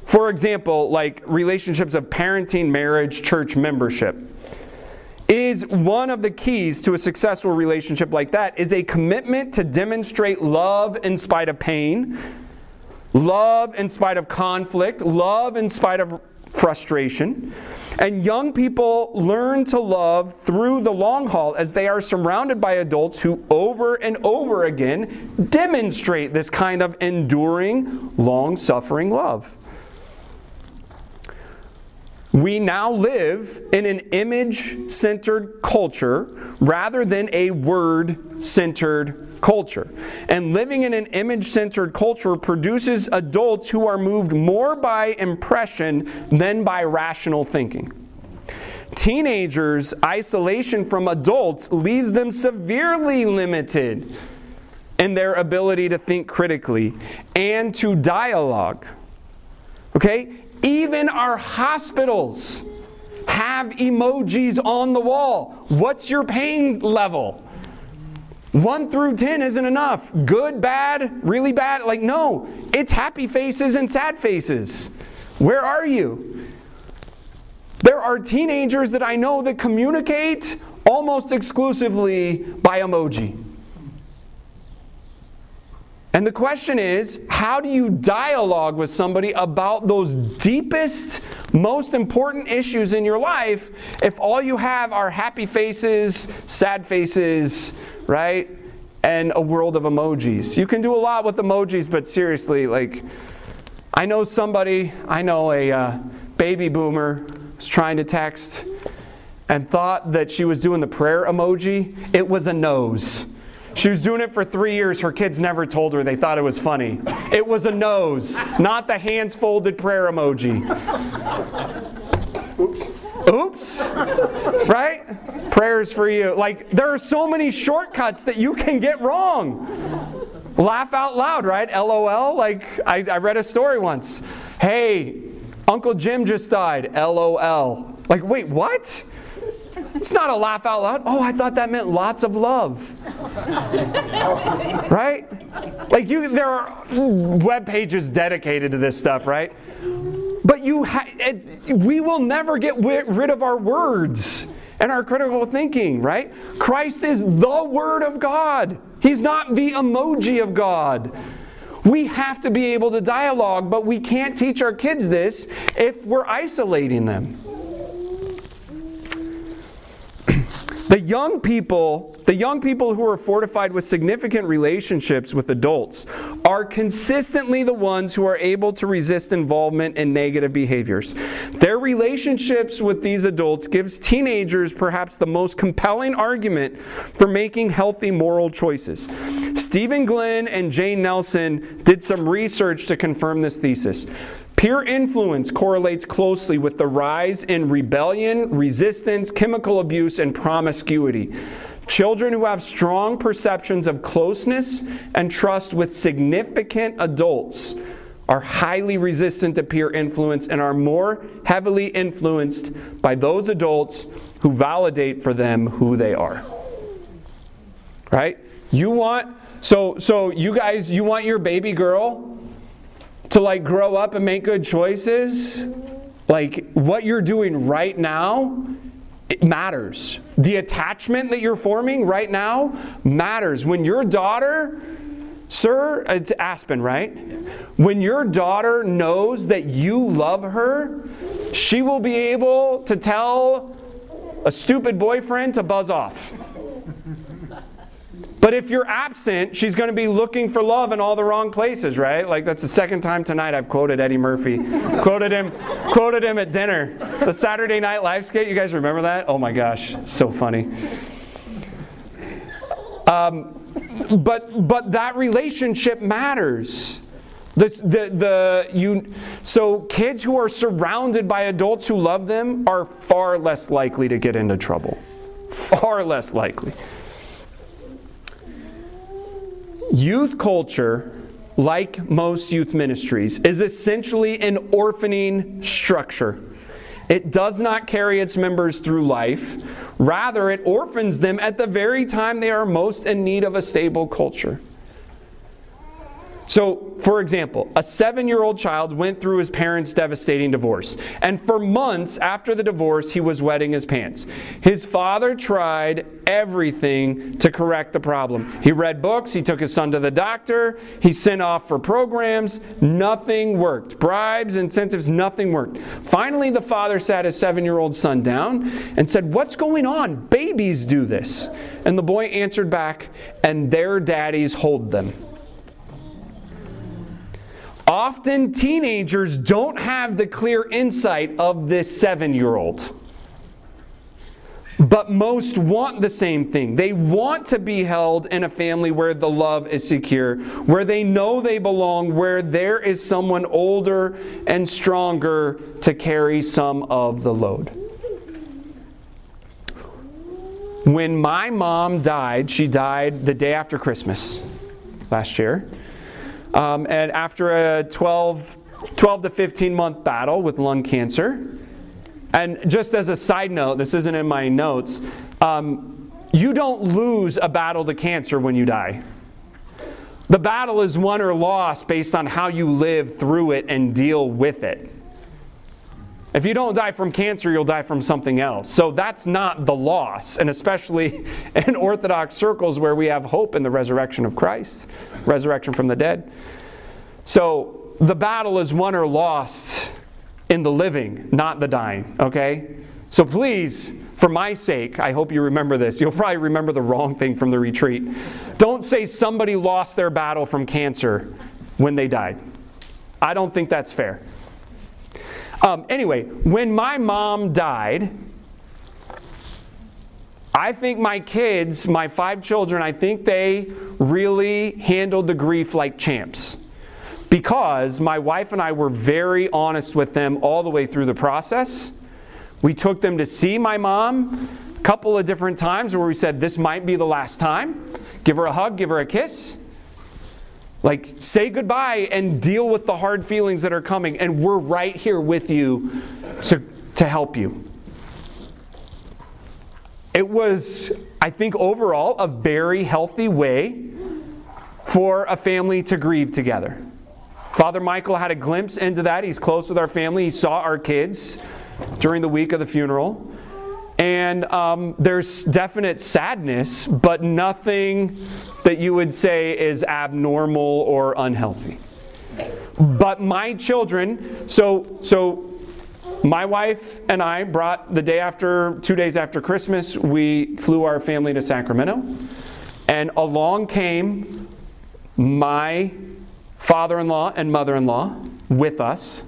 for example, like relationships of parenting, marriage, church membership, is one of the keys to a successful relationship like that is a commitment to demonstrate love in spite of pain, love in spite of conflict, love in spite of frustration. And young people learn to love through the long haul as they are surrounded by adults who over and over again demonstrate this kind of enduring, long suffering love. We now live in an image centered culture rather than a word centered culture. And living in an image centered culture produces adults who are moved more by impression than by rational thinking. Teenagers' isolation from adults leaves them severely limited in their ability to think critically and to dialogue. Okay? Even our hospitals have emojis on the wall. What's your pain level? One through 10 isn't enough. Good, bad, really bad. Like, no, it's happy faces and sad faces. Where are you? There are teenagers that I know that communicate almost exclusively by emoji. And the question is how do you dialogue with somebody about those deepest, most important issues in your life if all you have are happy faces, sad faces, right? And a world of emojis. You can do a lot with emojis, but seriously, like, I know somebody, I know a uh, baby boomer was trying to text, and thought that she was doing the prayer emoji, it was a nose. She was doing it for three years. Her kids never told her. They thought it was funny. It was a nose, not the hands folded prayer emoji. Oops. Oops. Right? Prayers for you. Like, there are so many shortcuts that you can get wrong. Laugh out loud, right? LOL. Like, I, I read a story once. Hey, Uncle Jim just died. LOL. Like, wait, what? It's not a laugh out loud. Oh, I thought that meant lots of love. right? Like you there are web pages dedicated to this stuff, right? But you ha- we will never get wi- rid of our words and our critical thinking, right? Christ is the word of God. He's not the emoji of God. We have to be able to dialogue, but we can't teach our kids this if we're isolating them. The young people, the young people who are fortified with significant relationships with adults are consistently the ones who are able to resist involvement in negative behaviors. Their relationships with these adults gives teenagers perhaps the most compelling argument for making healthy moral choices. Stephen Glenn and Jane Nelsen did some research to confirm this thesis. Peer influence correlates closely with the rise in rebellion, resistance, chemical abuse, and promiscuity. Children who have strong perceptions of closeness and trust with significant adults are highly resistant to peer influence and are more heavily influenced by those adults who validate for them who they are. Right? You want so so you guys you want your baby girl to like grow up and make good choices, like what you're doing right now, it matters. The attachment that you're forming right now matters. When your daughter, sir, it's Aspen, right? When your daughter knows that you love her, she will be able to tell a stupid boyfriend to buzz off. But if you're absent, she's going to be looking for love in all the wrong places, right? Like that's the second time tonight I've quoted Eddie Murphy. quoted him quoted him at dinner. The Saturday Night Live skit, you guys remember that? Oh my gosh, so funny. Um, but but that relationship matters. The, the, the, you, so kids who are surrounded by adults who love them are far less likely to get into trouble. Far less likely. Youth culture, like most youth ministries, is essentially an orphaning structure. It does not carry its members through life. Rather, it orphans them at the very time they are most in need of a stable culture. So, for example, a seven year old child went through his parents' devastating divorce, and for months after the divorce, he was wetting his pants. His father tried everything to correct the problem. He read books, he took his son to the doctor, he sent off for programs. Nothing worked. Bribes, incentives, nothing worked. Finally, the father sat his seven year old son down and said, What's going on? Babies do this. And the boy answered back, And their daddies hold them. Often teenagers don't have the clear insight of this seven year old. But most want the same thing. They want to be held in a family where the love is secure, where they know they belong, where there is someone older and stronger to carry some of the load. When my mom died, she died the day after Christmas last year. Um, and after a 12, 12 to 15 month battle with lung cancer, and just as a side note, this isn't in my notes, um, you don't lose a battle to cancer when you die. The battle is won or lost based on how you live through it and deal with it. If you don't die from cancer, you'll die from something else. So that's not the loss, and especially in Orthodox circles where we have hope in the resurrection of Christ, resurrection from the dead. So the battle is won or lost in the living, not the dying, okay? So please, for my sake, I hope you remember this. You'll probably remember the wrong thing from the retreat. Don't say somebody lost their battle from cancer when they died. I don't think that's fair. Um, anyway, when my mom died, I think my kids, my five children, I think they really handled the grief like champs. Because my wife and I were very honest with them all the way through the process. We took them to see my mom a couple of different times where we said, This might be the last time. Give her a hug, give her a kiss. Like, say goodbye and deal with the hard feelings that are coming. And we're right here with you to, to help you. It was, I think, overall, a very healthy way for a family to grieve together. Father Michael had a glimpse into that. He's close with our family. He saw our kids during the week of the funeral. And um, there's definite sadness, but nothing that you would say is abnormal or unhealthy. But my children, so so my wife and I brought the day after, two days after Christmas, we flew our family to Sacramento. And along came my father in law and mother in law with us.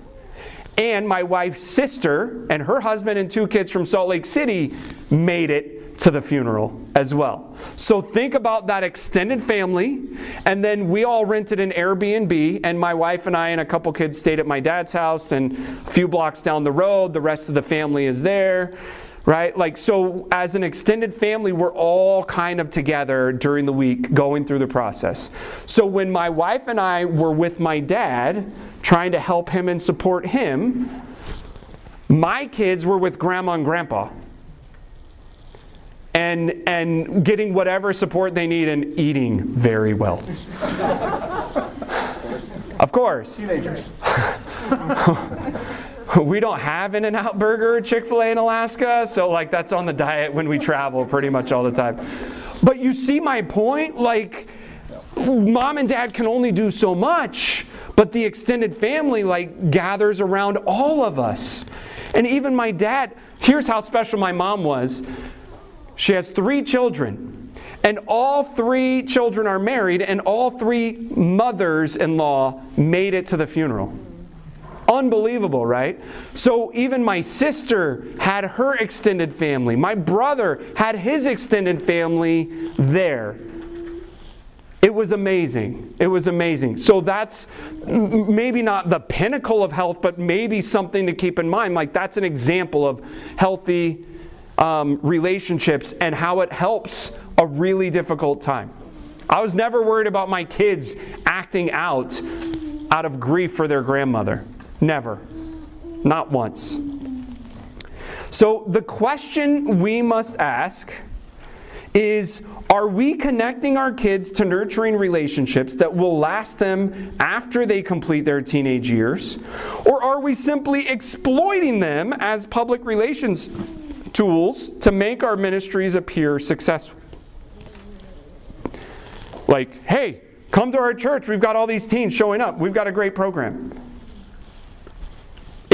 And my wife's sister and her husband and two kids from Salt Lake City made it to the funeral as well. So think about that extended family. And then we all rented an Airbnb, and my wife and I and a couple kids stayed at my dad's house. And a few blocks down the road, the rest of the family is there right? Like, so as an extended family, we're all kind of together during the week going through the process. So when my wife and I were with my dad, trying to help him and support him, my kids were with grandma and grandpa. And, and getting whatever support they need and eating very well. of course. Teenagers. we don't have In N Out Burger or Chick fil A in Alaska, so like that's on the diet when we travel pretty much all the time. But you see my point? Like, mom and dad can only do so much, but the extended family like gathers around all of us. And even my dad, here's how special my mom was. She has three children, and all three children are married, and all three mothers in law made it to the funeral. Unbelievable, right? So even my sister had her extended family. My brother had his extended family there. It was amazing. It was amazing. So that's maybe not the pinnacle of health, but maybe something to keep in mind. Like that's an example of healthy um, relationships and how it helps a really difficult time. I was never worried about my kids acting out out of grief for their grandmother. Never. Not once. So the question we must ask is Are we connecting our kids to nurturing relationships that will last them after they complete their teenage years? Or are we simply exploiting them as public relations tools to make our ministries appear successful? Like, hey, come to our church. We've got all these teens showing up. We've got a great program.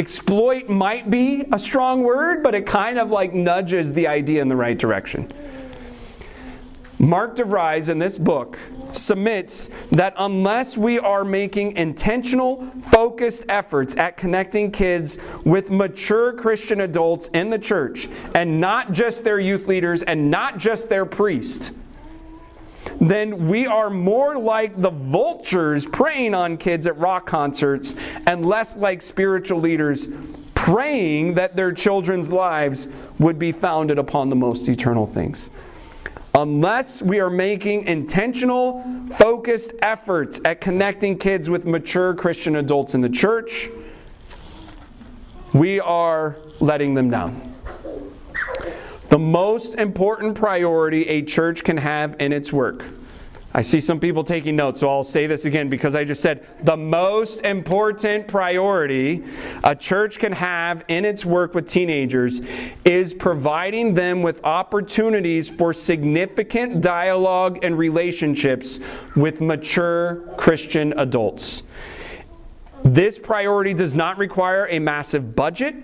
Exploit might be a strong word, but it kind of like nudges the idea in the right direction. Mark DeVries in this book submits that unless we are making intentional, focused efforts at connecting kids with mature Christian adults in the church, and not just their youth leaders and not just their priest, then we are more like the vultures preying on kids at rock concerts and less like spiritual leaders praying that their children's lives would be founded upon the most eternal things. Unless we are making intentional, focused efforts at connecting kids with mature Christian adults in the church, we are letting them down. The most important priority a church can have in its work. I see some people taking notes, so I'll say this again because I just said the most important priority a church can have in its work with teenagers is providing them with opportunities for significant dialogue and relationships with mature Christian adults. This priority does not require a massive budget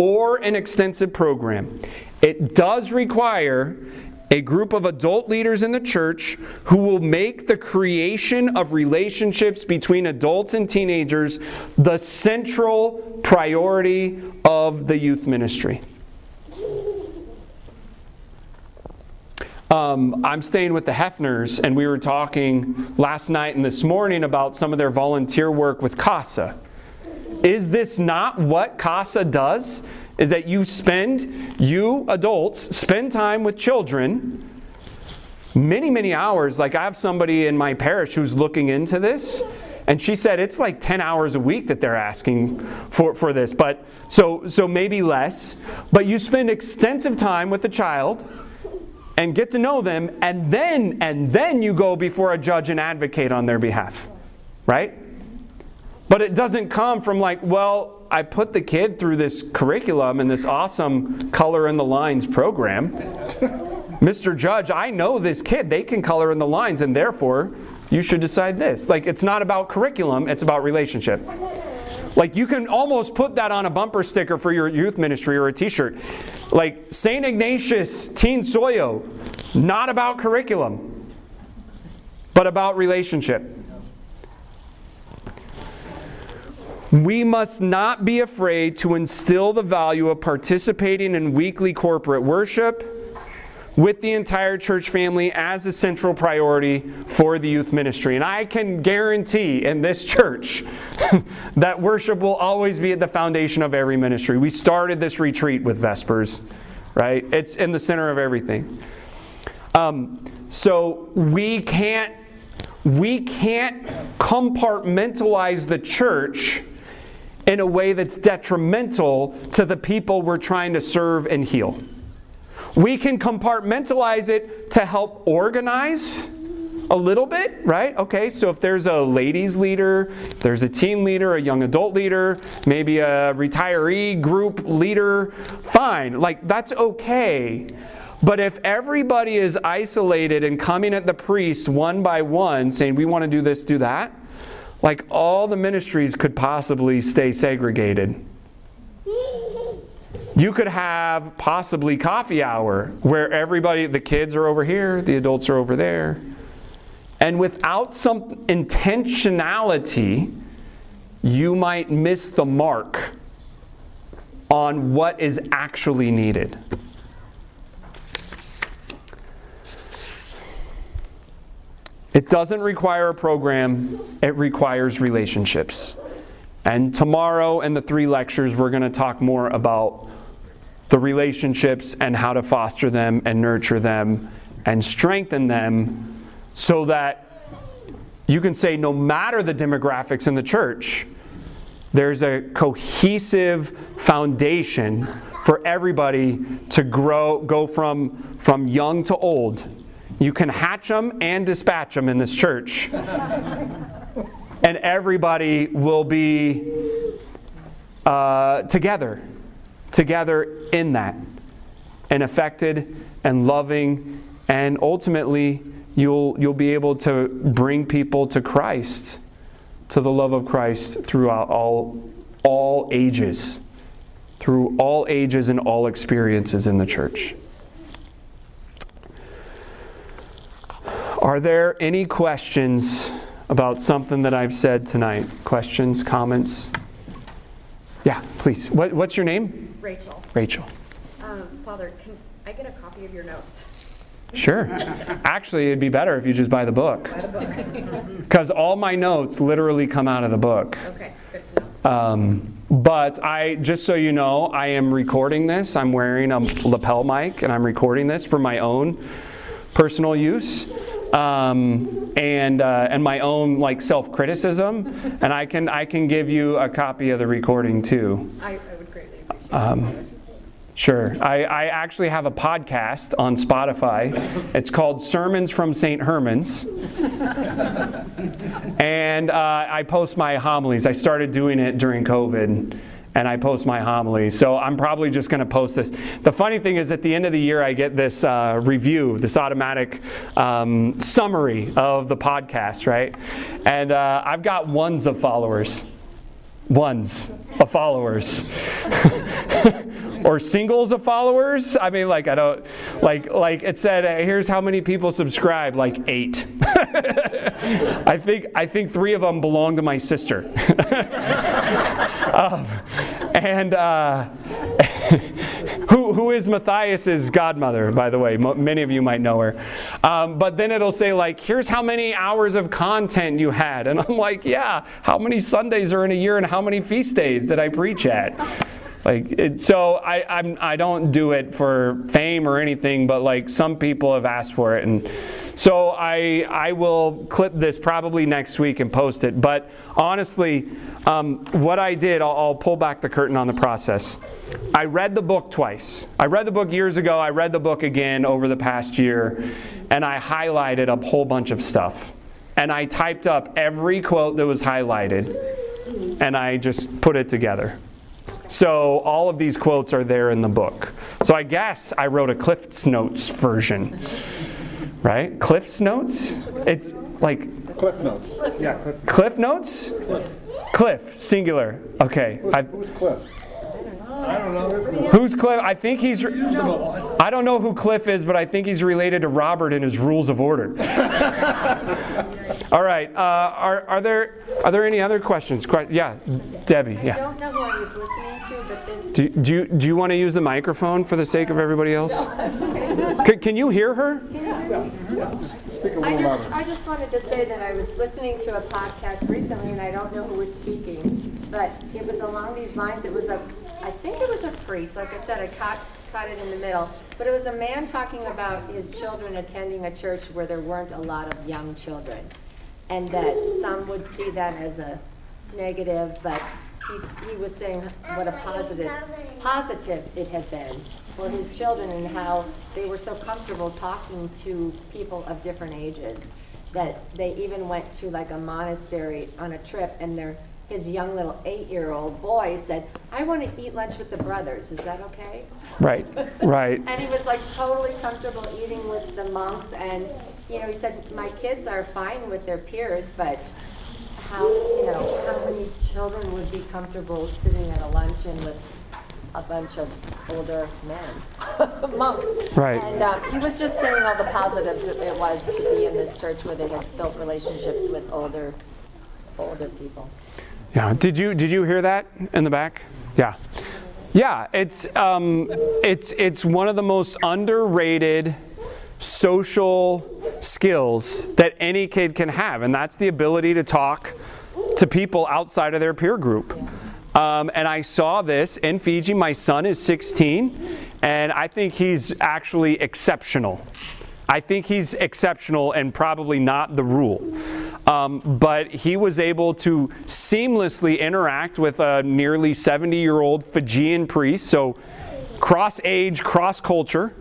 or an extensive program. It does require a group of adult leaders in the church who will make the creation of relationships between adults and teenagers the central priority of the youth ministry. Um, I'm staying with the Hefners, and we were talking last night and this morning about some of their volunteer work with CASA. Is this not what CASA does? Is that you spend, you adults, spend time with children many, many hours. Like I have somebody in my parish who's looking into this, and she said it's like 10 hours a week that they're asking for, for this. But so so maybe less. But you spend extensive time with the child and get to know them, and then and then you go before a judge and advocate on their behalf. Right? But it doesn't come from like, well, I put the kid through this curriculum and this awesome color in the lines program. Mr. Judge, I know this kid. They can color in the lines, and therefore, you should decide this. Like, it's not about curriculum, it's about relationship. Like, you can almost put that on a bumper sticker for your youth ministry or a t shirt. Like, St. Ignatius Teen Soyo, not about curriculum, but about relationship. We must not be afraid to instill the value of participating in weekly corporate worship with the entire church family as a central priority for the youth ministry. And I can guarantee in this church that worship will always be at the foundation of every ministry. We started this retreat with Vespers, right? It's in the center of everything. Um, so we can't we can't compartmentalize the church in a way that's detrimental to the people we're trying to serve and heal. We can compartmentalize it to help organize a little bit, right? Okay, so if there's a ladies leader, there's a teen leader, a young adult leader, maybe a retiree group leader, fine. Like that's okay. But if everybody is isolated and coming at the priest one by one saying, we want to do this, do that, like all the ministries could possibly stay segregated. You could have possibly coffee hour where everybody, the kids are over here, the adults are over there. And without some intentionality, you might miss the mark on what is actually needed. It doesn't require a program, it requires relationships. And tomorrow in the three lectures, we're going to talk more about the relationships and how to foster them and nurture them and strengthen them so that you can say, no matter the demographics in the church, there's a cohesive foundation for everybody to grow, go from, from young to old. You can hatch them and dispatch them in this church. and everybody will be uh, together together in that. And affected and loving. And ultimately you'll you'll be able to bring people to Christ to the love of Christ throughout all all ages. Through all ages and all experiences in the church Are there any questions about something that I've said tonight? Questions, comments? Yeah, please. What, what's your name? Rachel, Rachel. um, Father, can I get a copy of your notes? Sure. Actually, it'd be better if you just buy the book. By the book. Because all my notes literally come out of the book. Okay, good to know. Um, but I, just so you know, I am recording this. I'm wearing a lapel mic and I'm recording this for my own personal use. Um, and uh, and my own like self criticism, and I can I can give you a copy of the recording too. I, I would greatly appreciate it. Um, Sure. I, I actually have a podcast on Spotify. It's called Sermons from St. Herman's. and uh, I post my homilies. I started doing it during COVID. And I post my homilies. So I'm probably just going to post this. The funny thing is, at the end of the year, I get this uh, review, this automatic um, summary of the podcast, right? And uh, I've got ones of followers ones of followers or singles of followers i mean like i don't like like it said uh, here's how many people subscribe like eight i think i think three of them belong to my sister um, and uh, who, who is Matthias's godmother, by the way. Mo- many of you might know her. Um, but then it'll say, like, here's how many hours of content you had. And I'm like, yeah, how many Sundays are in a year and how many feast days did I preach at? Like it, so, I I'm, I don't do it for fame or anything, but like some people have asked for it, and so I I will clip this probably next week and post it. But honestly, um, what I did, I'll, I'll pull back the curtain on the process. I read the book twice. I read the book years ago. I read the book again over the past year, and I highlighted a whole bunch of stuff, and I typed up every quote that was highlighted, and I just put it together. So all of these quotes are there in the book. So I guess I wrote a Cliff's Notes version. Right? Cliff's Notes? It's like Cliff notes. Yeah, Cliff. Cliff Notes? Cliff, singular. Okay. I, Who's Cliff? I don't know. Who's Cliff? I think he's. I don't know who Cliff is, but I think he's related to Robert in his Rules of Order. All right. Uh, are, are there are there any other questions? Que- yeah, Debbie. I Yeah. don't know who I was listening to, but this, Do, do, you, do you want to use the microphone for the sake of everybody else? Can, can you hear her? A I just. I just wanted to say that I was listening to a podcast recently, and I don't know who was speaking, but it was along these lines. It was a, I think it was a priest. Like I said, I caught, caught it in the middle. But it was a man talking about his children attending a church where there weren't a lot of young children. And that some would see that as a negative, but he's, he was saying what a positive, positive it had been for his children and how they were so comfortable talking to people of different ages that they even went to like a monastery on a trip and their his young little eight-year-old boy said, "I want to eat lunch with the brothers. Is that okay?" Right, right. And he was like totally comfortable eating with the monks and, you know, he said, my kids are fine with their peers, but how, you know, how many children would be comfortable sitting at a luncheon with a bunch of older men, monks? Right. And um, he was just saying all the positives it it was to be in this church where they had built relationships with older, older people. Yeah. Did you did you hear that in the back? Yeah. Yeah. It's um, it's it's one of the most underrated social skills that any kid can have, and that's the ability to talk to people outside of their peer group. Um, and I saw this in Fiji. My son is 16, and I think he's actually exceptional. I think he's exceptional and probably not the rule. Um, but he was able to seamlessly interact with a nearly 70 year old Fijian priest, so cross age, cross culture,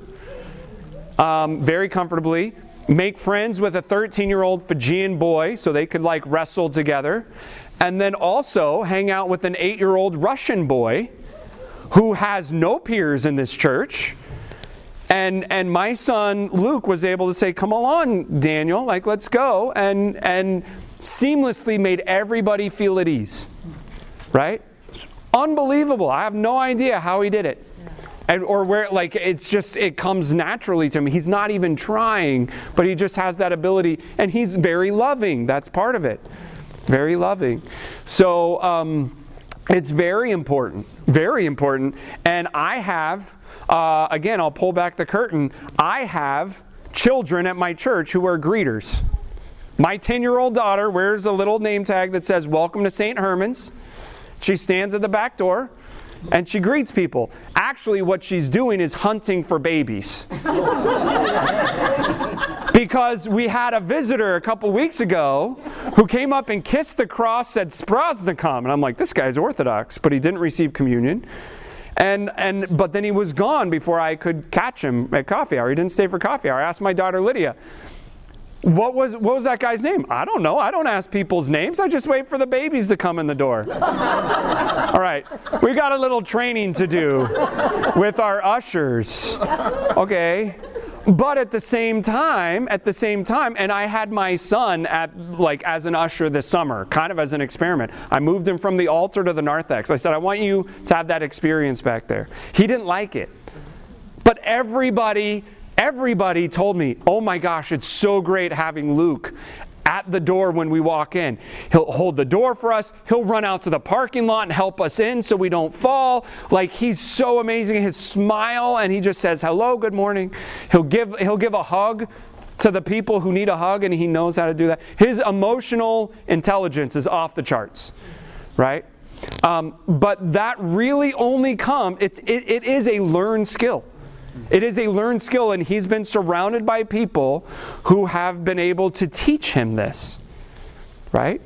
um, very comfortably. Make friends with a 13 year old Fijian boy so they could like wrestle together. And then also hang out with an 8 year old Russian boy who has no peers in this church. And, and my son Luke was able to say, Come along, Daniel, like let's go. And, and seamlessly made everybody feel at ease. Right? Unbelievable. I have no idea how he did it. And, or where like it's just it comes naturally to him he's not even trying but he just has that ability and he's very loving. That's part of it. Very loving. So um, it's very important very important. And i have uh, again i'll pull back the curtain. I have children at my church who are greeters. My 10 year old daughter wears a little name tag that says welcome to st herman's. She stands at the back door and she greets people. Actually, what she's doing is hunting for babies. because we had a visitor a couple weeks ago who came up and kissed the cross, said Spraznikam. And I'm like, this guy's Orthodox, but he didn't receive communion. And, and but then he was gone before I could catch him at coffee hour. He didn't stay for coffee hour. I asked my daughter Lydia, what was what was that guy's name? I don't know. I don't ask people's names. I just wait for the babies to come in the door. All right. We got a little training to do with our ushers. Okay. But at the same time, at the same time, and I had my son at like as an usher this summer, kind of as an experiment. I moved him from the altar to the narthex. I said, I want you to have that experience back there. He didn't like it. But everybody Everybody told me, oh my gosh, it's so great having Luke at the door when we walk in. He'll hold the door for us. He'll run out to the parking lot and help us in so we don't fall. Like he's so amazing. His smile and he just says, "Hello, good morning." He'll give he'll give a hug to the people who need a hug and he knows how to do that. His emotional intelligence is off the charts, right? Um, but that really only comes, it's, it, it is a learned skill. It is a learned skill, and he's been surrounded by people who have been able to teach him this, right?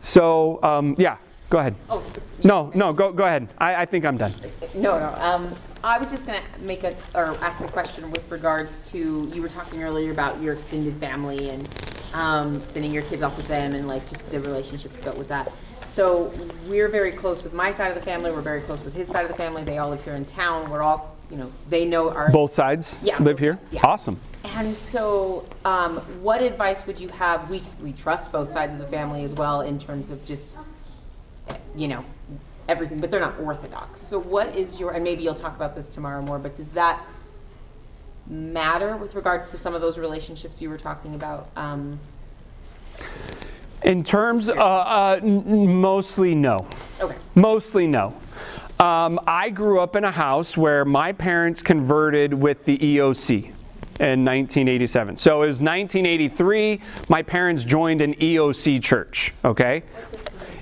So, um, yeah, go ahead. Oh, No, no, go, go ahead. I, I think I'm done. no, no. Um, I was just gonna make a, or ask a question with regards to, you were talking earlier about your extended family and, um, sending your kids off with them and like just the relationships built with that. So we're very close with my side of the family, we're very close with his side of the family, they all live here in town, we're all, you know, they know our. Both sides Yeah, live here? sides, yeah. Awesome. And so, um, what advice would you have? We, we trust both sides of the family as well in terms of just, you know, everything, but they're not orthodox. So, what is your, and maybe you'll talk about this tomorrow more, but does that matter with regards to some of those relationships you were talking about? Um, In terms, uh, uh, mostly no. okay. Mostly no. Um, I grew up in a house where my parents converted with the EOC in 1987. So it was 1983. My parents joined an EOC church. Okay.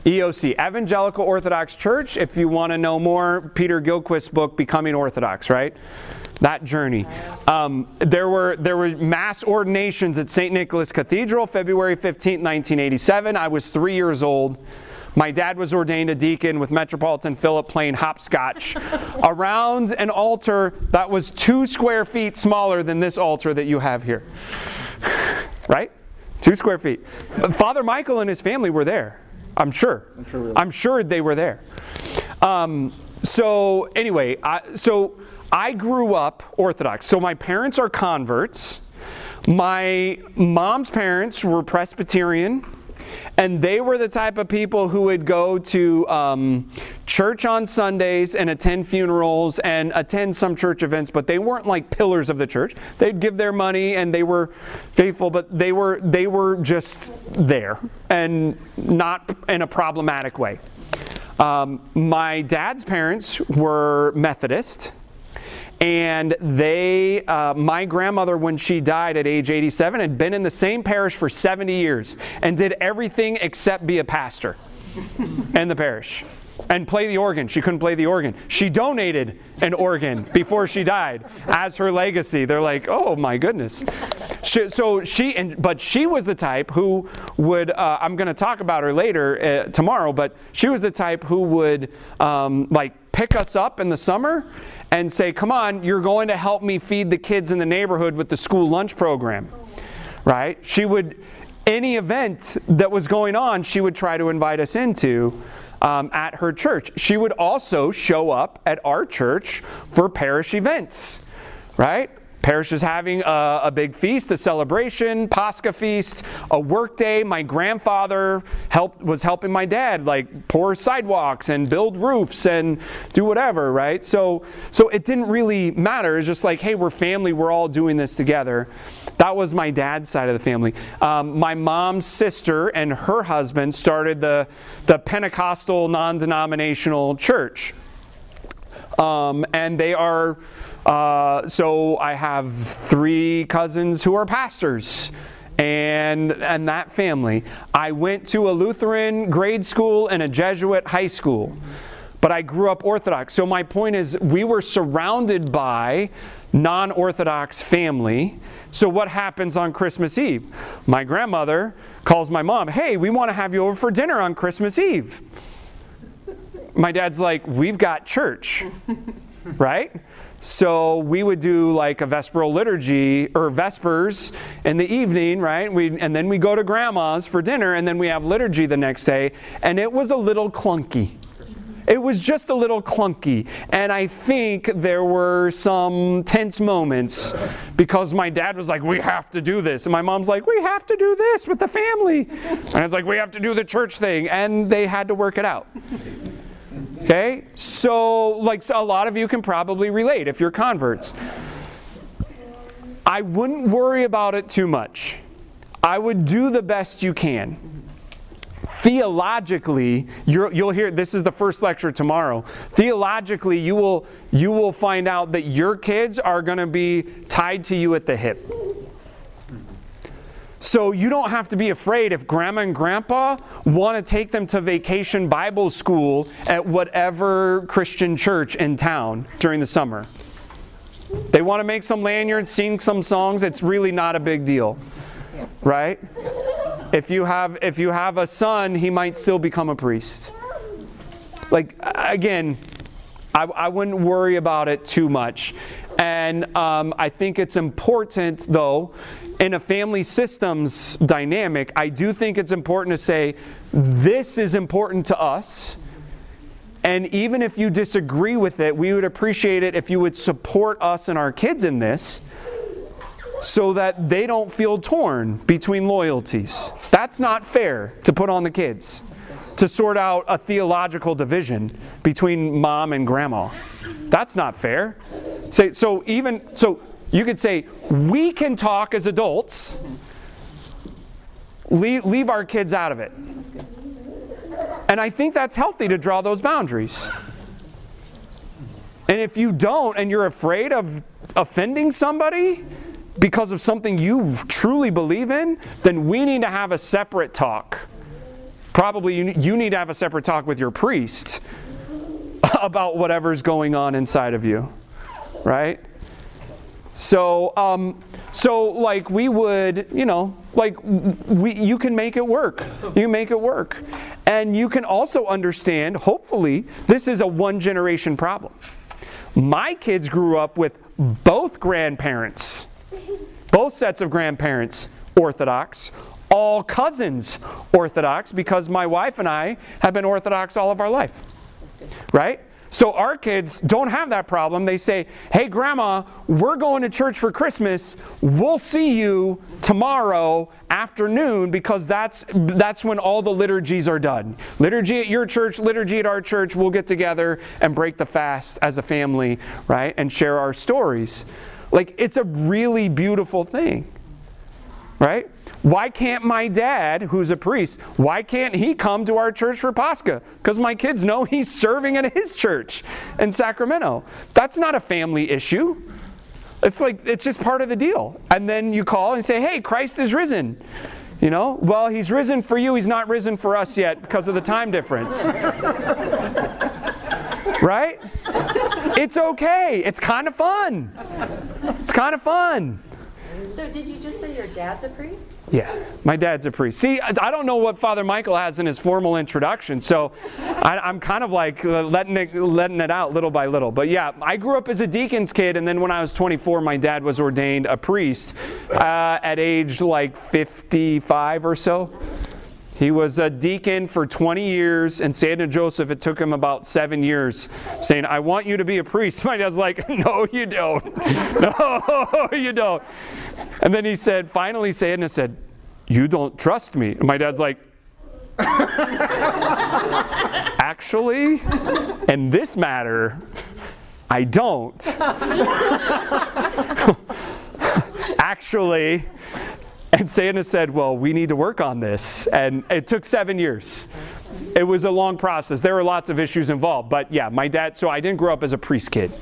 EOC, Evangelical Orthodox Church. If you want to know more, Peter Gillquist's book, Becoming Orthodox, right? That journey. Um, there were there were mass ordinations at St. Nicholas Cathedral, February 15, 1987. I was three years old. My dad was ordained a deacon with Metropolitan Philip playing hopscotch around an altar that was two square feet smaller than this altar that you have here. Right? Two square feet. Father Michael and his family were there. I'm sure. I'm sure, I'm sure they were there. Um, so anyway, I, so I grew up Orthodox. So my parents are converts. My mom's parents were Presbyterian, and they were the type of people who would go to um, church on Sundays and attend funerals and attend some church events, but they weren't like pillars of the church. They'd give their money and they were faithful, but they were they were just there and not in a problematic way. Um, my dad's parents were Methodist. And they, uh, my grandmother, when she died at age 87, had been in the same parish for 70 years and did everything except be a pastor in the parish and play the organ. She couldn't play the organ. She donated an organ before she died as her legacy. They're like, oh my goodness. She, so she, and, but she was the type who would, uh, I'm going to talk about her later uh, tomorrow, but she was the type who would um, like pick us up in the summer and say, come on, you're going to help me feed the kids in the neighborhood with the school lunch program. Right? She would, any event that was going on, she would try to invite us into um, at her church. She would also show up at our church for parish events. Right? Parish is having a, a, big feast, a celebration, Pascha feast, a work day. My grandfather helped, was helping my dad like pour sidewalks and build roofs and do whatever, right? So, so it didn't really matter. It's just like, hey, we're family. We're all doing this together. That was my dad's side of the family. Um, my mom's sister and her husband started the, the Pentecostal non-denominational church. Um, and they are, uh, so I have three cousins who are pastors. And, and that family. I went to a Lutheran grade school and a Jesuit high school, but I grew up Orthodox. So my point is, we were surrounded by non Orthodox family. So what happens on Christmas Eve? My grandmother calls my mom, hey, we want to have you over for dinner on Christmas Eve my dad's like, we've got church, right? So we would do like a Vesperal liturgy or Vespers in the evening, right? We, and then we go to grandma's for dinner, and then we have liturgy the next day. And it was a little clunky. It was just a little clunky. And I think there were some tense moments because my dad was like, We have to do this. And my mom's like, We have to do this with the family. And it's like, We have to do the church thing. And they had to work it out. Okay? So, like so a lot of you can probably relate if you're converts. I wouldn't worry about it too much. I would do the best you can. Theologically, you're, you'll hear this is the first lecture tomorrow. Theologically, you will you will find out that your kids are going to be tied to you at the hip. So you don't have to be afraid if grandma and grandpa want to take them to vacation Bible school at whatever Christian church in town during the summer. They want to make some lanyards, sing some songs, it's really not a big deal. Right? If you have if you have a son, he might still become a priest. Like again, I, I wouldn't worry about it too much. And um, I think it's important, though, in a family systems dynamic, I do think it's important to say, this is important to us. And even if you disagree with it, we would appreciate it if you would support us and our kids in this so that they don't feel torn between loyalties. That's not fair to put on the kids to sort out a theological division between mom and grandma. That's not fair. Say so even so you could say we can talk as adults. Leave, leave our kids out of it. And I think that's healthy to draw those boundaries. And if you don't and you're afraid of offending somebody because of something you truly believe in, then we need to have a separate talk. Probably you, you need to have a separate talk with your priest about whatever's going on inside of you. Right? So, um, so like we would, you know, like we, you can make it work. You make it work, and you can also understand. Hopefully, this is a one generation problem. My kids grew up with both grandparents, both sets of grandparents Orthodox, all cousins Orthodox, because my wife and I have been Orthodox all of our life. Right? So our kids don't have that problem. They say, hey, grandma, we're going to church for Christmas. We'll see you tomorrow afternoon because that's, that's when all the liturgies are done. Liturgy at your church, liturgy at our church. We'll get together and break the fast as a family, right? And share our stories. Like, it's a really beautiful thing, right? Why can't my dad, who's a priest, why can't he come to our church for Pascha? Because my kids know he's serving at his church in Sacramento. That's not a family issue. It's like, it's just part of the deal. And then you call and say, hey, Christ is risen. You know, well, he's risen for you, he's not risen for us yet because of the time difference. right? It's okay. It's kind of fun. It's kind of fun. So did you just say your dad's a priest? Yeah, my dad's a priest. See, I don't know what Father Michael has in his formal introduction, so I, am kind of like uh, letting it, letting it out little by little. But yeah, I grew up as a deacon's kid, and then when I was 24, my dad was ordained a priest uh, at age like 55 or so. He was a deacon for 20 years, and St. Joseph, it took him about seven years, saying, I want you to be a priest. My dad's like, No, you don't. No, you don't. And then he said, finally, St. said, You don't trust me. And my dad's like, Actually, in this matter, I don't. Actually, and Santa said, Well, we need to work on this. And it took seven years. It was a long process. There were lots of issues involved. But yeah, my dad, so I didn't grow up as a priest kid,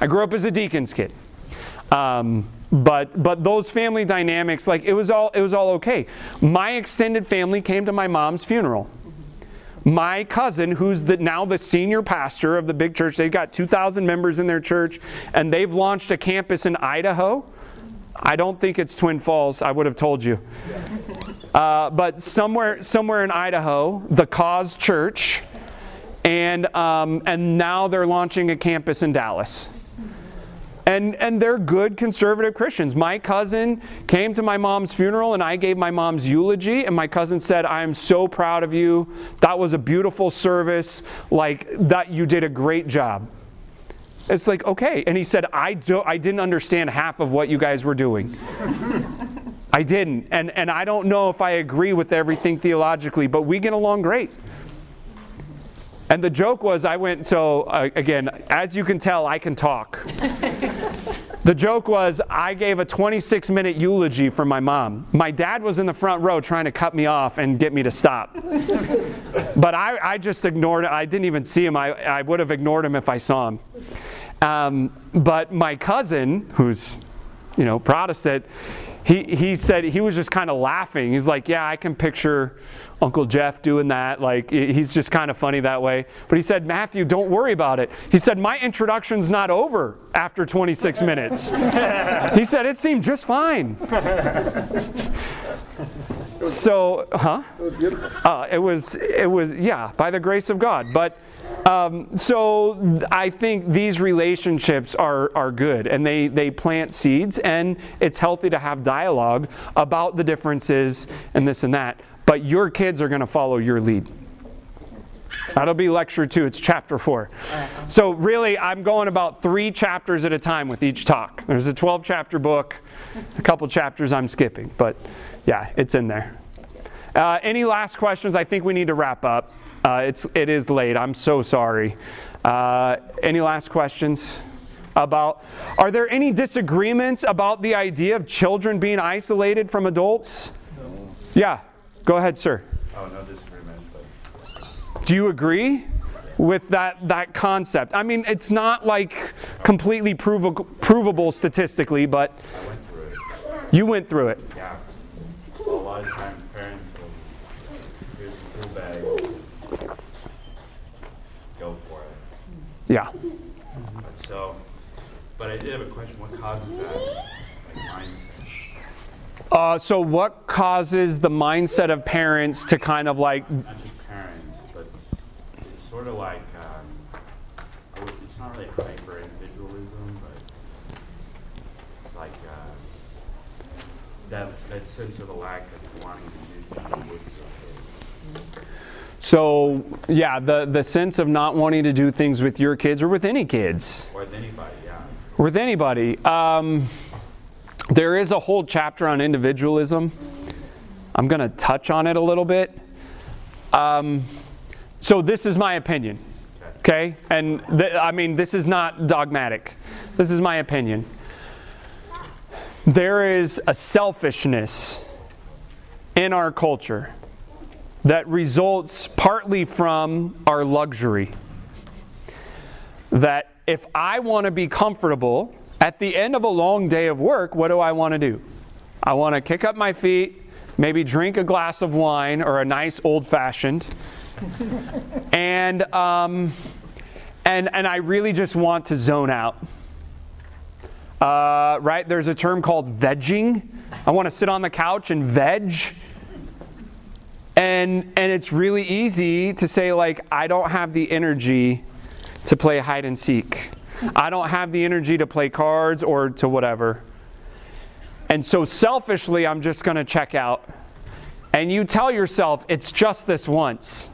I grew up as a deacon's kid. Um, but but those family dynamics, like it was all it was all okay. My extended family came to my mom's funeral. My cousin, who's the, now the senior pastor of the big church, they've got 2,000 members in their church, and they've launched a campus in Idaho I don't think it's Twin Falls. I would have told you. Uh, but somewhere, somewhere in Idaho, the Cause Church, and um, and now they're launching a campus in Dallas. And, and they're good conservative Christians. My cousin came to my mom's funeral and I gave my mom's eulogy, and my cousin said, I am so proud of you. That was a beautiful service. Like, that you did a great job. It's like, okay. And he said, I, do, I didn't understand half of what you guys were doing. I didn't. And, and I don't know if I agree with everything theologically, but we get along great. And the joke was, I went, so uh, again, as you can tell, I can talk. The joke was I gave a 26 minute eulogy for my mom. My dad was in the front row trying to cut me off and get me to stop. but I, I just ignored it. I didn't even see him. I, I would have ignored him if I saw him. Um, but my cousin, who's, you know, Protestant, he, he said he was just kind of laughing. He's like, Yeah, I can picture Uncle Jeff doing that. Like, he's just kind of funny that way. But he said, Matthew, don't worry about it. He said, My introduction's not over after 26 minutes. he said, It seemed just fine. so, huh? It was. Uh, it was, it was, yeah, by the grace of God. But um, so I think these relationships are, are good and they, they plant seeds, and it's healthy to have dialogue about the differences and this and that. But your kids are going to follow your lead. That'll be lecture two. It's chapter four. So, really, I'm going about three chapters at a time with each talk. There's a 12 chapter book, a couple chapters I'm skipping, but yeah, it's in there. Uh, any last questions? I think we need to wrap up. Uh, it's, it is late. I'm so sorry. Uh, any last questions? About are there any disagreements about the idea of children being isolated from adults? No. Yeah, go ahead, sir. Oh, no disagreement, but Do you agree with that, that concept? I mean, it's not like completely provable, provable statistically, but I went through it. you went through it. Yeah. A lot of times parents will, here's the tool bag. Go for it. Yeah. But so, but I did have a question. What causes that like? Uh, so, what causes the mindset of parents to kind of like, Not just parents, but it's sort of like, um, it's not really hyper individualism, but it's like uh, that, that sense of a lack of wanting to do things with your kids. So yeah, the, the sense of not wanting to do things with your kids or with any kids, with anybody, yeah. with anybody. Um, there is a whole chapter on individualism. I'm going to touch on it a little bit. Um, so, this is my opinion. Okay? And th- I mean, this is not dogmatic. This is my opinion. There is a selfishness in our culture that results partly from our luxury. That if I want to be comfortable at the end of a long day of work, what do I want to do? I want to kick up my feet, maybe drink a glass of wine or a nice old fashioned, and um, and and I really just want to zone out. Uh, right? There's a term called vegging. I want to sit on the couch and veg. And and it's really easy to say like I don't have the energy to play hide and seek. I don't have the energy to play cards or to whatever. And so selfishly I'm just going to check out. And you tell yourself it's just this once.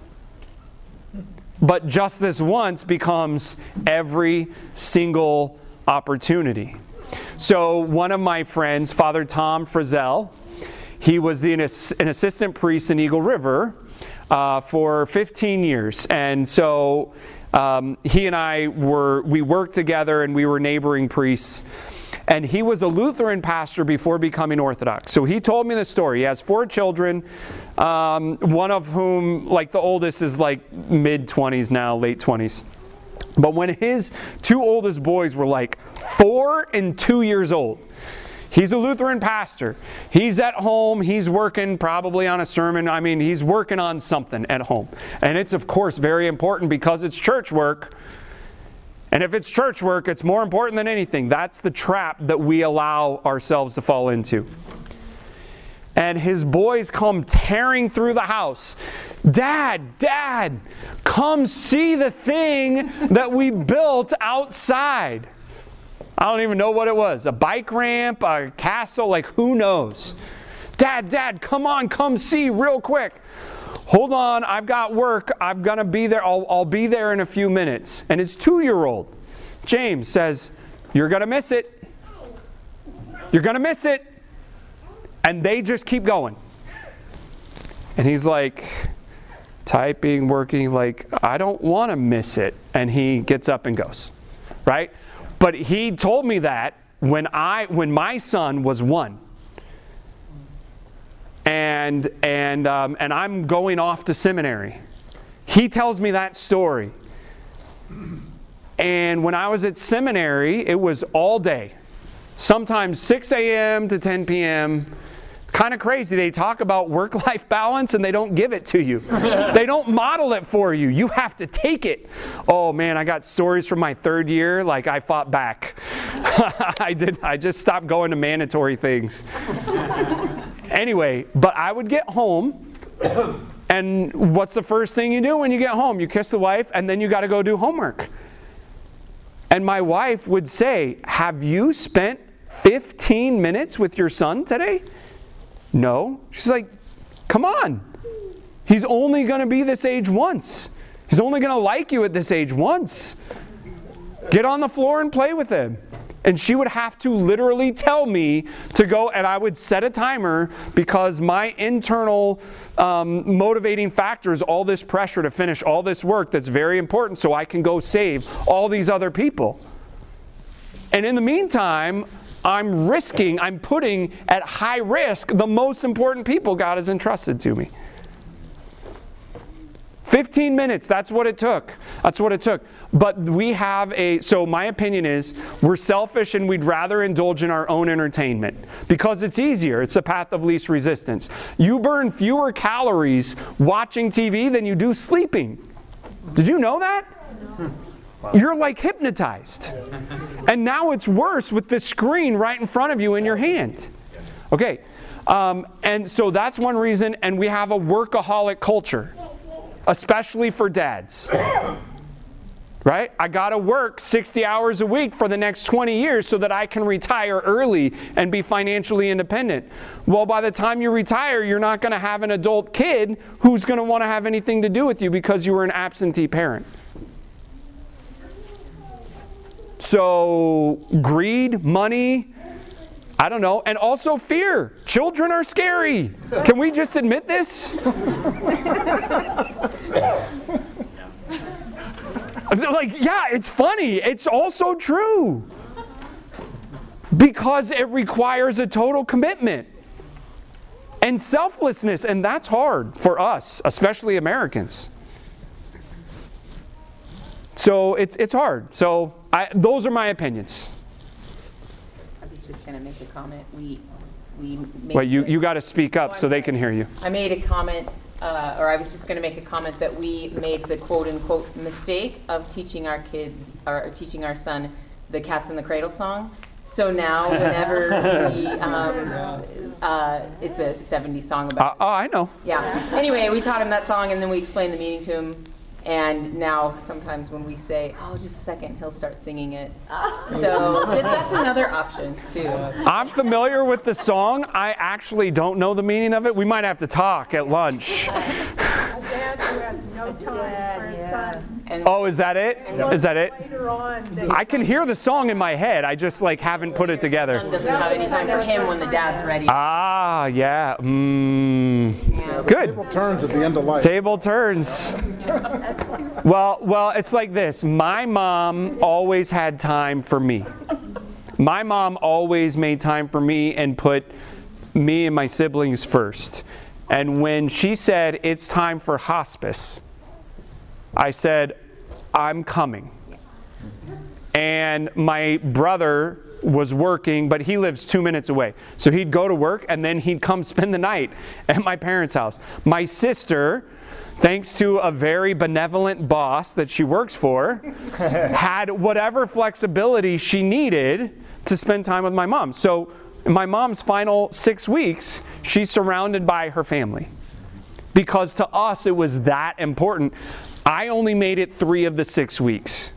But just this once becomes every single opportunity. So, one of my friends, Father Tom Frizzell, he was the, an assistant priest in Eagle River uh, for 15 years. And so, um, he and I were, we worked together and we were neighboring priests. And he was a Lutheran pastor before becoming Orthodox. So he told me the story. He has four children, um, one of whom, like the oldest, is like mid 20s now, late 20s. But when his two oldest boys were like four and two years old, he's a Lutheran pastor. He's at home, he's working probably on a sermon. I mean, he's working on something at home. And it's, of course, very important because it's church work. And if it's church work, it's more important than anything. That's the trap that we allow ourselves to fall into. And his boys come tearing through the house. Dad, Dad, come see the thing that we built outside. I don't even know what it was a bike ramp, a castle, like who knows? Dad, Dad, come on, come see real quick. Hold on, I've got work. I'm going to be there. I'll, I'll be there in a few minutes. And his two year old, James, says, You're going to miss it. You're going to miss it. And they just keep going. And he's like, typing, working, like, I don't want to miss it. And he gets up and goes, right? But he told me that when I when my son was one, and and um, and I'm going off to seminary. He tells me that story. And when I was at seminary, it was all day, sometimes 6 a.m. to 10 p.m. Kind of crazy. They talk about work life balance and they don't give it to you. they don't model it for you. You have to take it. Oh man, I got stories from my third year like I fought back. I did I just stopped going to mandatory things. anyway, but I would get home and what's the first thing you do when you get home? You kiss the wife and then you got to go do homework. And my wife would say, "Have you spent 15 minutes with your son today?" No. She's like, come on. He's only going to be this age once. He's only going to like you at this age once. Get on the floor and play with him. And she would have to literally tell me to go, and I would set a timer because my internal um, motivating factor is all this pressure to finish all this work that's very important so I can go save all these other people. And in the meantime, I'm risking, I'm putting at high risk the most important people God has entrusted to me. 15 minutes, that's what it took. That's what it took. But we have a, so my opinion is we're selfish and we'd rather indulge in our own entertainment because it's easier. It's the path of least resistance. You burn fewer calories watching TV than you do sleeping. Did you know that? You're like hypnotized. And now it's worse with the screen right in front of you in your hand. Okay, um, and so that's one reason, and we have a workaholic culture, especially for dads. Right? I got to work 60 hours a week for the next 20 years so that I can retire early and be financially independent. Well, by the time you retire, you're not going to have an adult kid who's going to want to have anything to do with you because you were an absentee parent. So, greed, money, I don't know, and also fear. Children are scary. Can we just admit this? like, yeah, it's funny. It's also true. Because it requires a total commitment and selflessness, and that's hard for us, especially Americans. So it's, it's hard. So I, those are my opinions. I was just going to make a comment. We, we made. Wait, you, you got to speak up so they can hear you. I made a comment, uh, or I was just going to make a comment that we made the quote-unquote mistake of teaching our kids, or teaching our son, the Cats in the Cradle song. So now, whenever we, um, uh, it's a 70s song Uh, about oh, I know. Yeah. Anyway, we taught him that song and then we explained the meaning to him. And now sometimes when we say, "Oh, just a second, he'll start singing it. So just that's another option too. I'm familiar with the song. I actually don't know the meaning of it. We might have to talk at lunch. Oh, is that it? Is that it? Later on, I can hear the song in my head. I just like haven't put it son together. doesn't have any time for him when the dad's ready. Ah, yeah. Mm. Good. Table turns at the end of life. Table turns. Well, well, it's like this. My mom always had time for me. My mom always made time for me and put me and my siblings first. And when she said it's time for hospice, I said, I'm coming. And my brother was working, but he lives two minutes away. So he'd go to work and then he'd come spend the night at my parents' house. My sister, thanks to a very benevolent boss that she works for, had whatever flexibility she needed to spend time with my mom. So in my mom's final six weeks, she's surrounded by her family because to us it was that important. I only made it three of the six weeks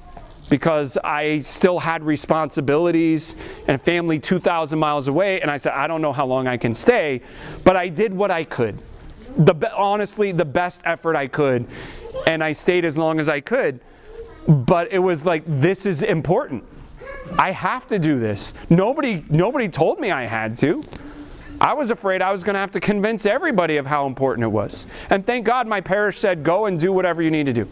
because I still had responsibilities and family 2,000 miles away, and I said, I don't know how long I can stay, but I did what I could. The honestly, the best effort I could, and I stayed as long as I could. But it was like, this is important. I have to do this. Nobody, nobody told me I had to. I was afraid I was going to have to convince everybody of how important it was. And thank God my parish said, go and do whatever you need to do.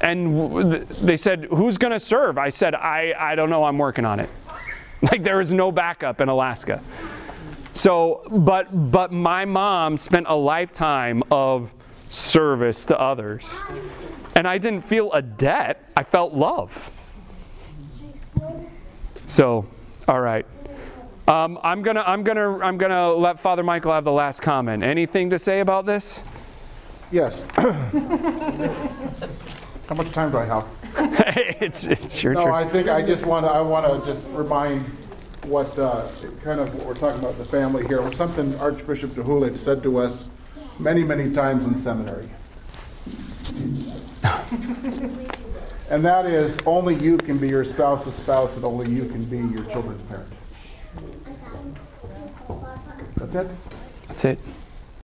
And they said, who's going to serve? I said, I, I don't know, I'm working on it. Like there is no backup in Alaska. So, but but my mom spent a lifetime of service to others. And I didn't feel a debt, I felt love. So, all right. Um, I'm gonna I'm gonna I'm gonna let Father Michael have the last comment. Anything to say about this? Yes. How much time do I have? it's it's your No, turn. I think I just want to, I want to just remind what, uh, kind of what we're talking about, the family here, was something Archbishop DeHulich said to us many, many times in seminary. And that is, only you can be your spouse's spouse, and only you can be your children's parent. That's it? That's it.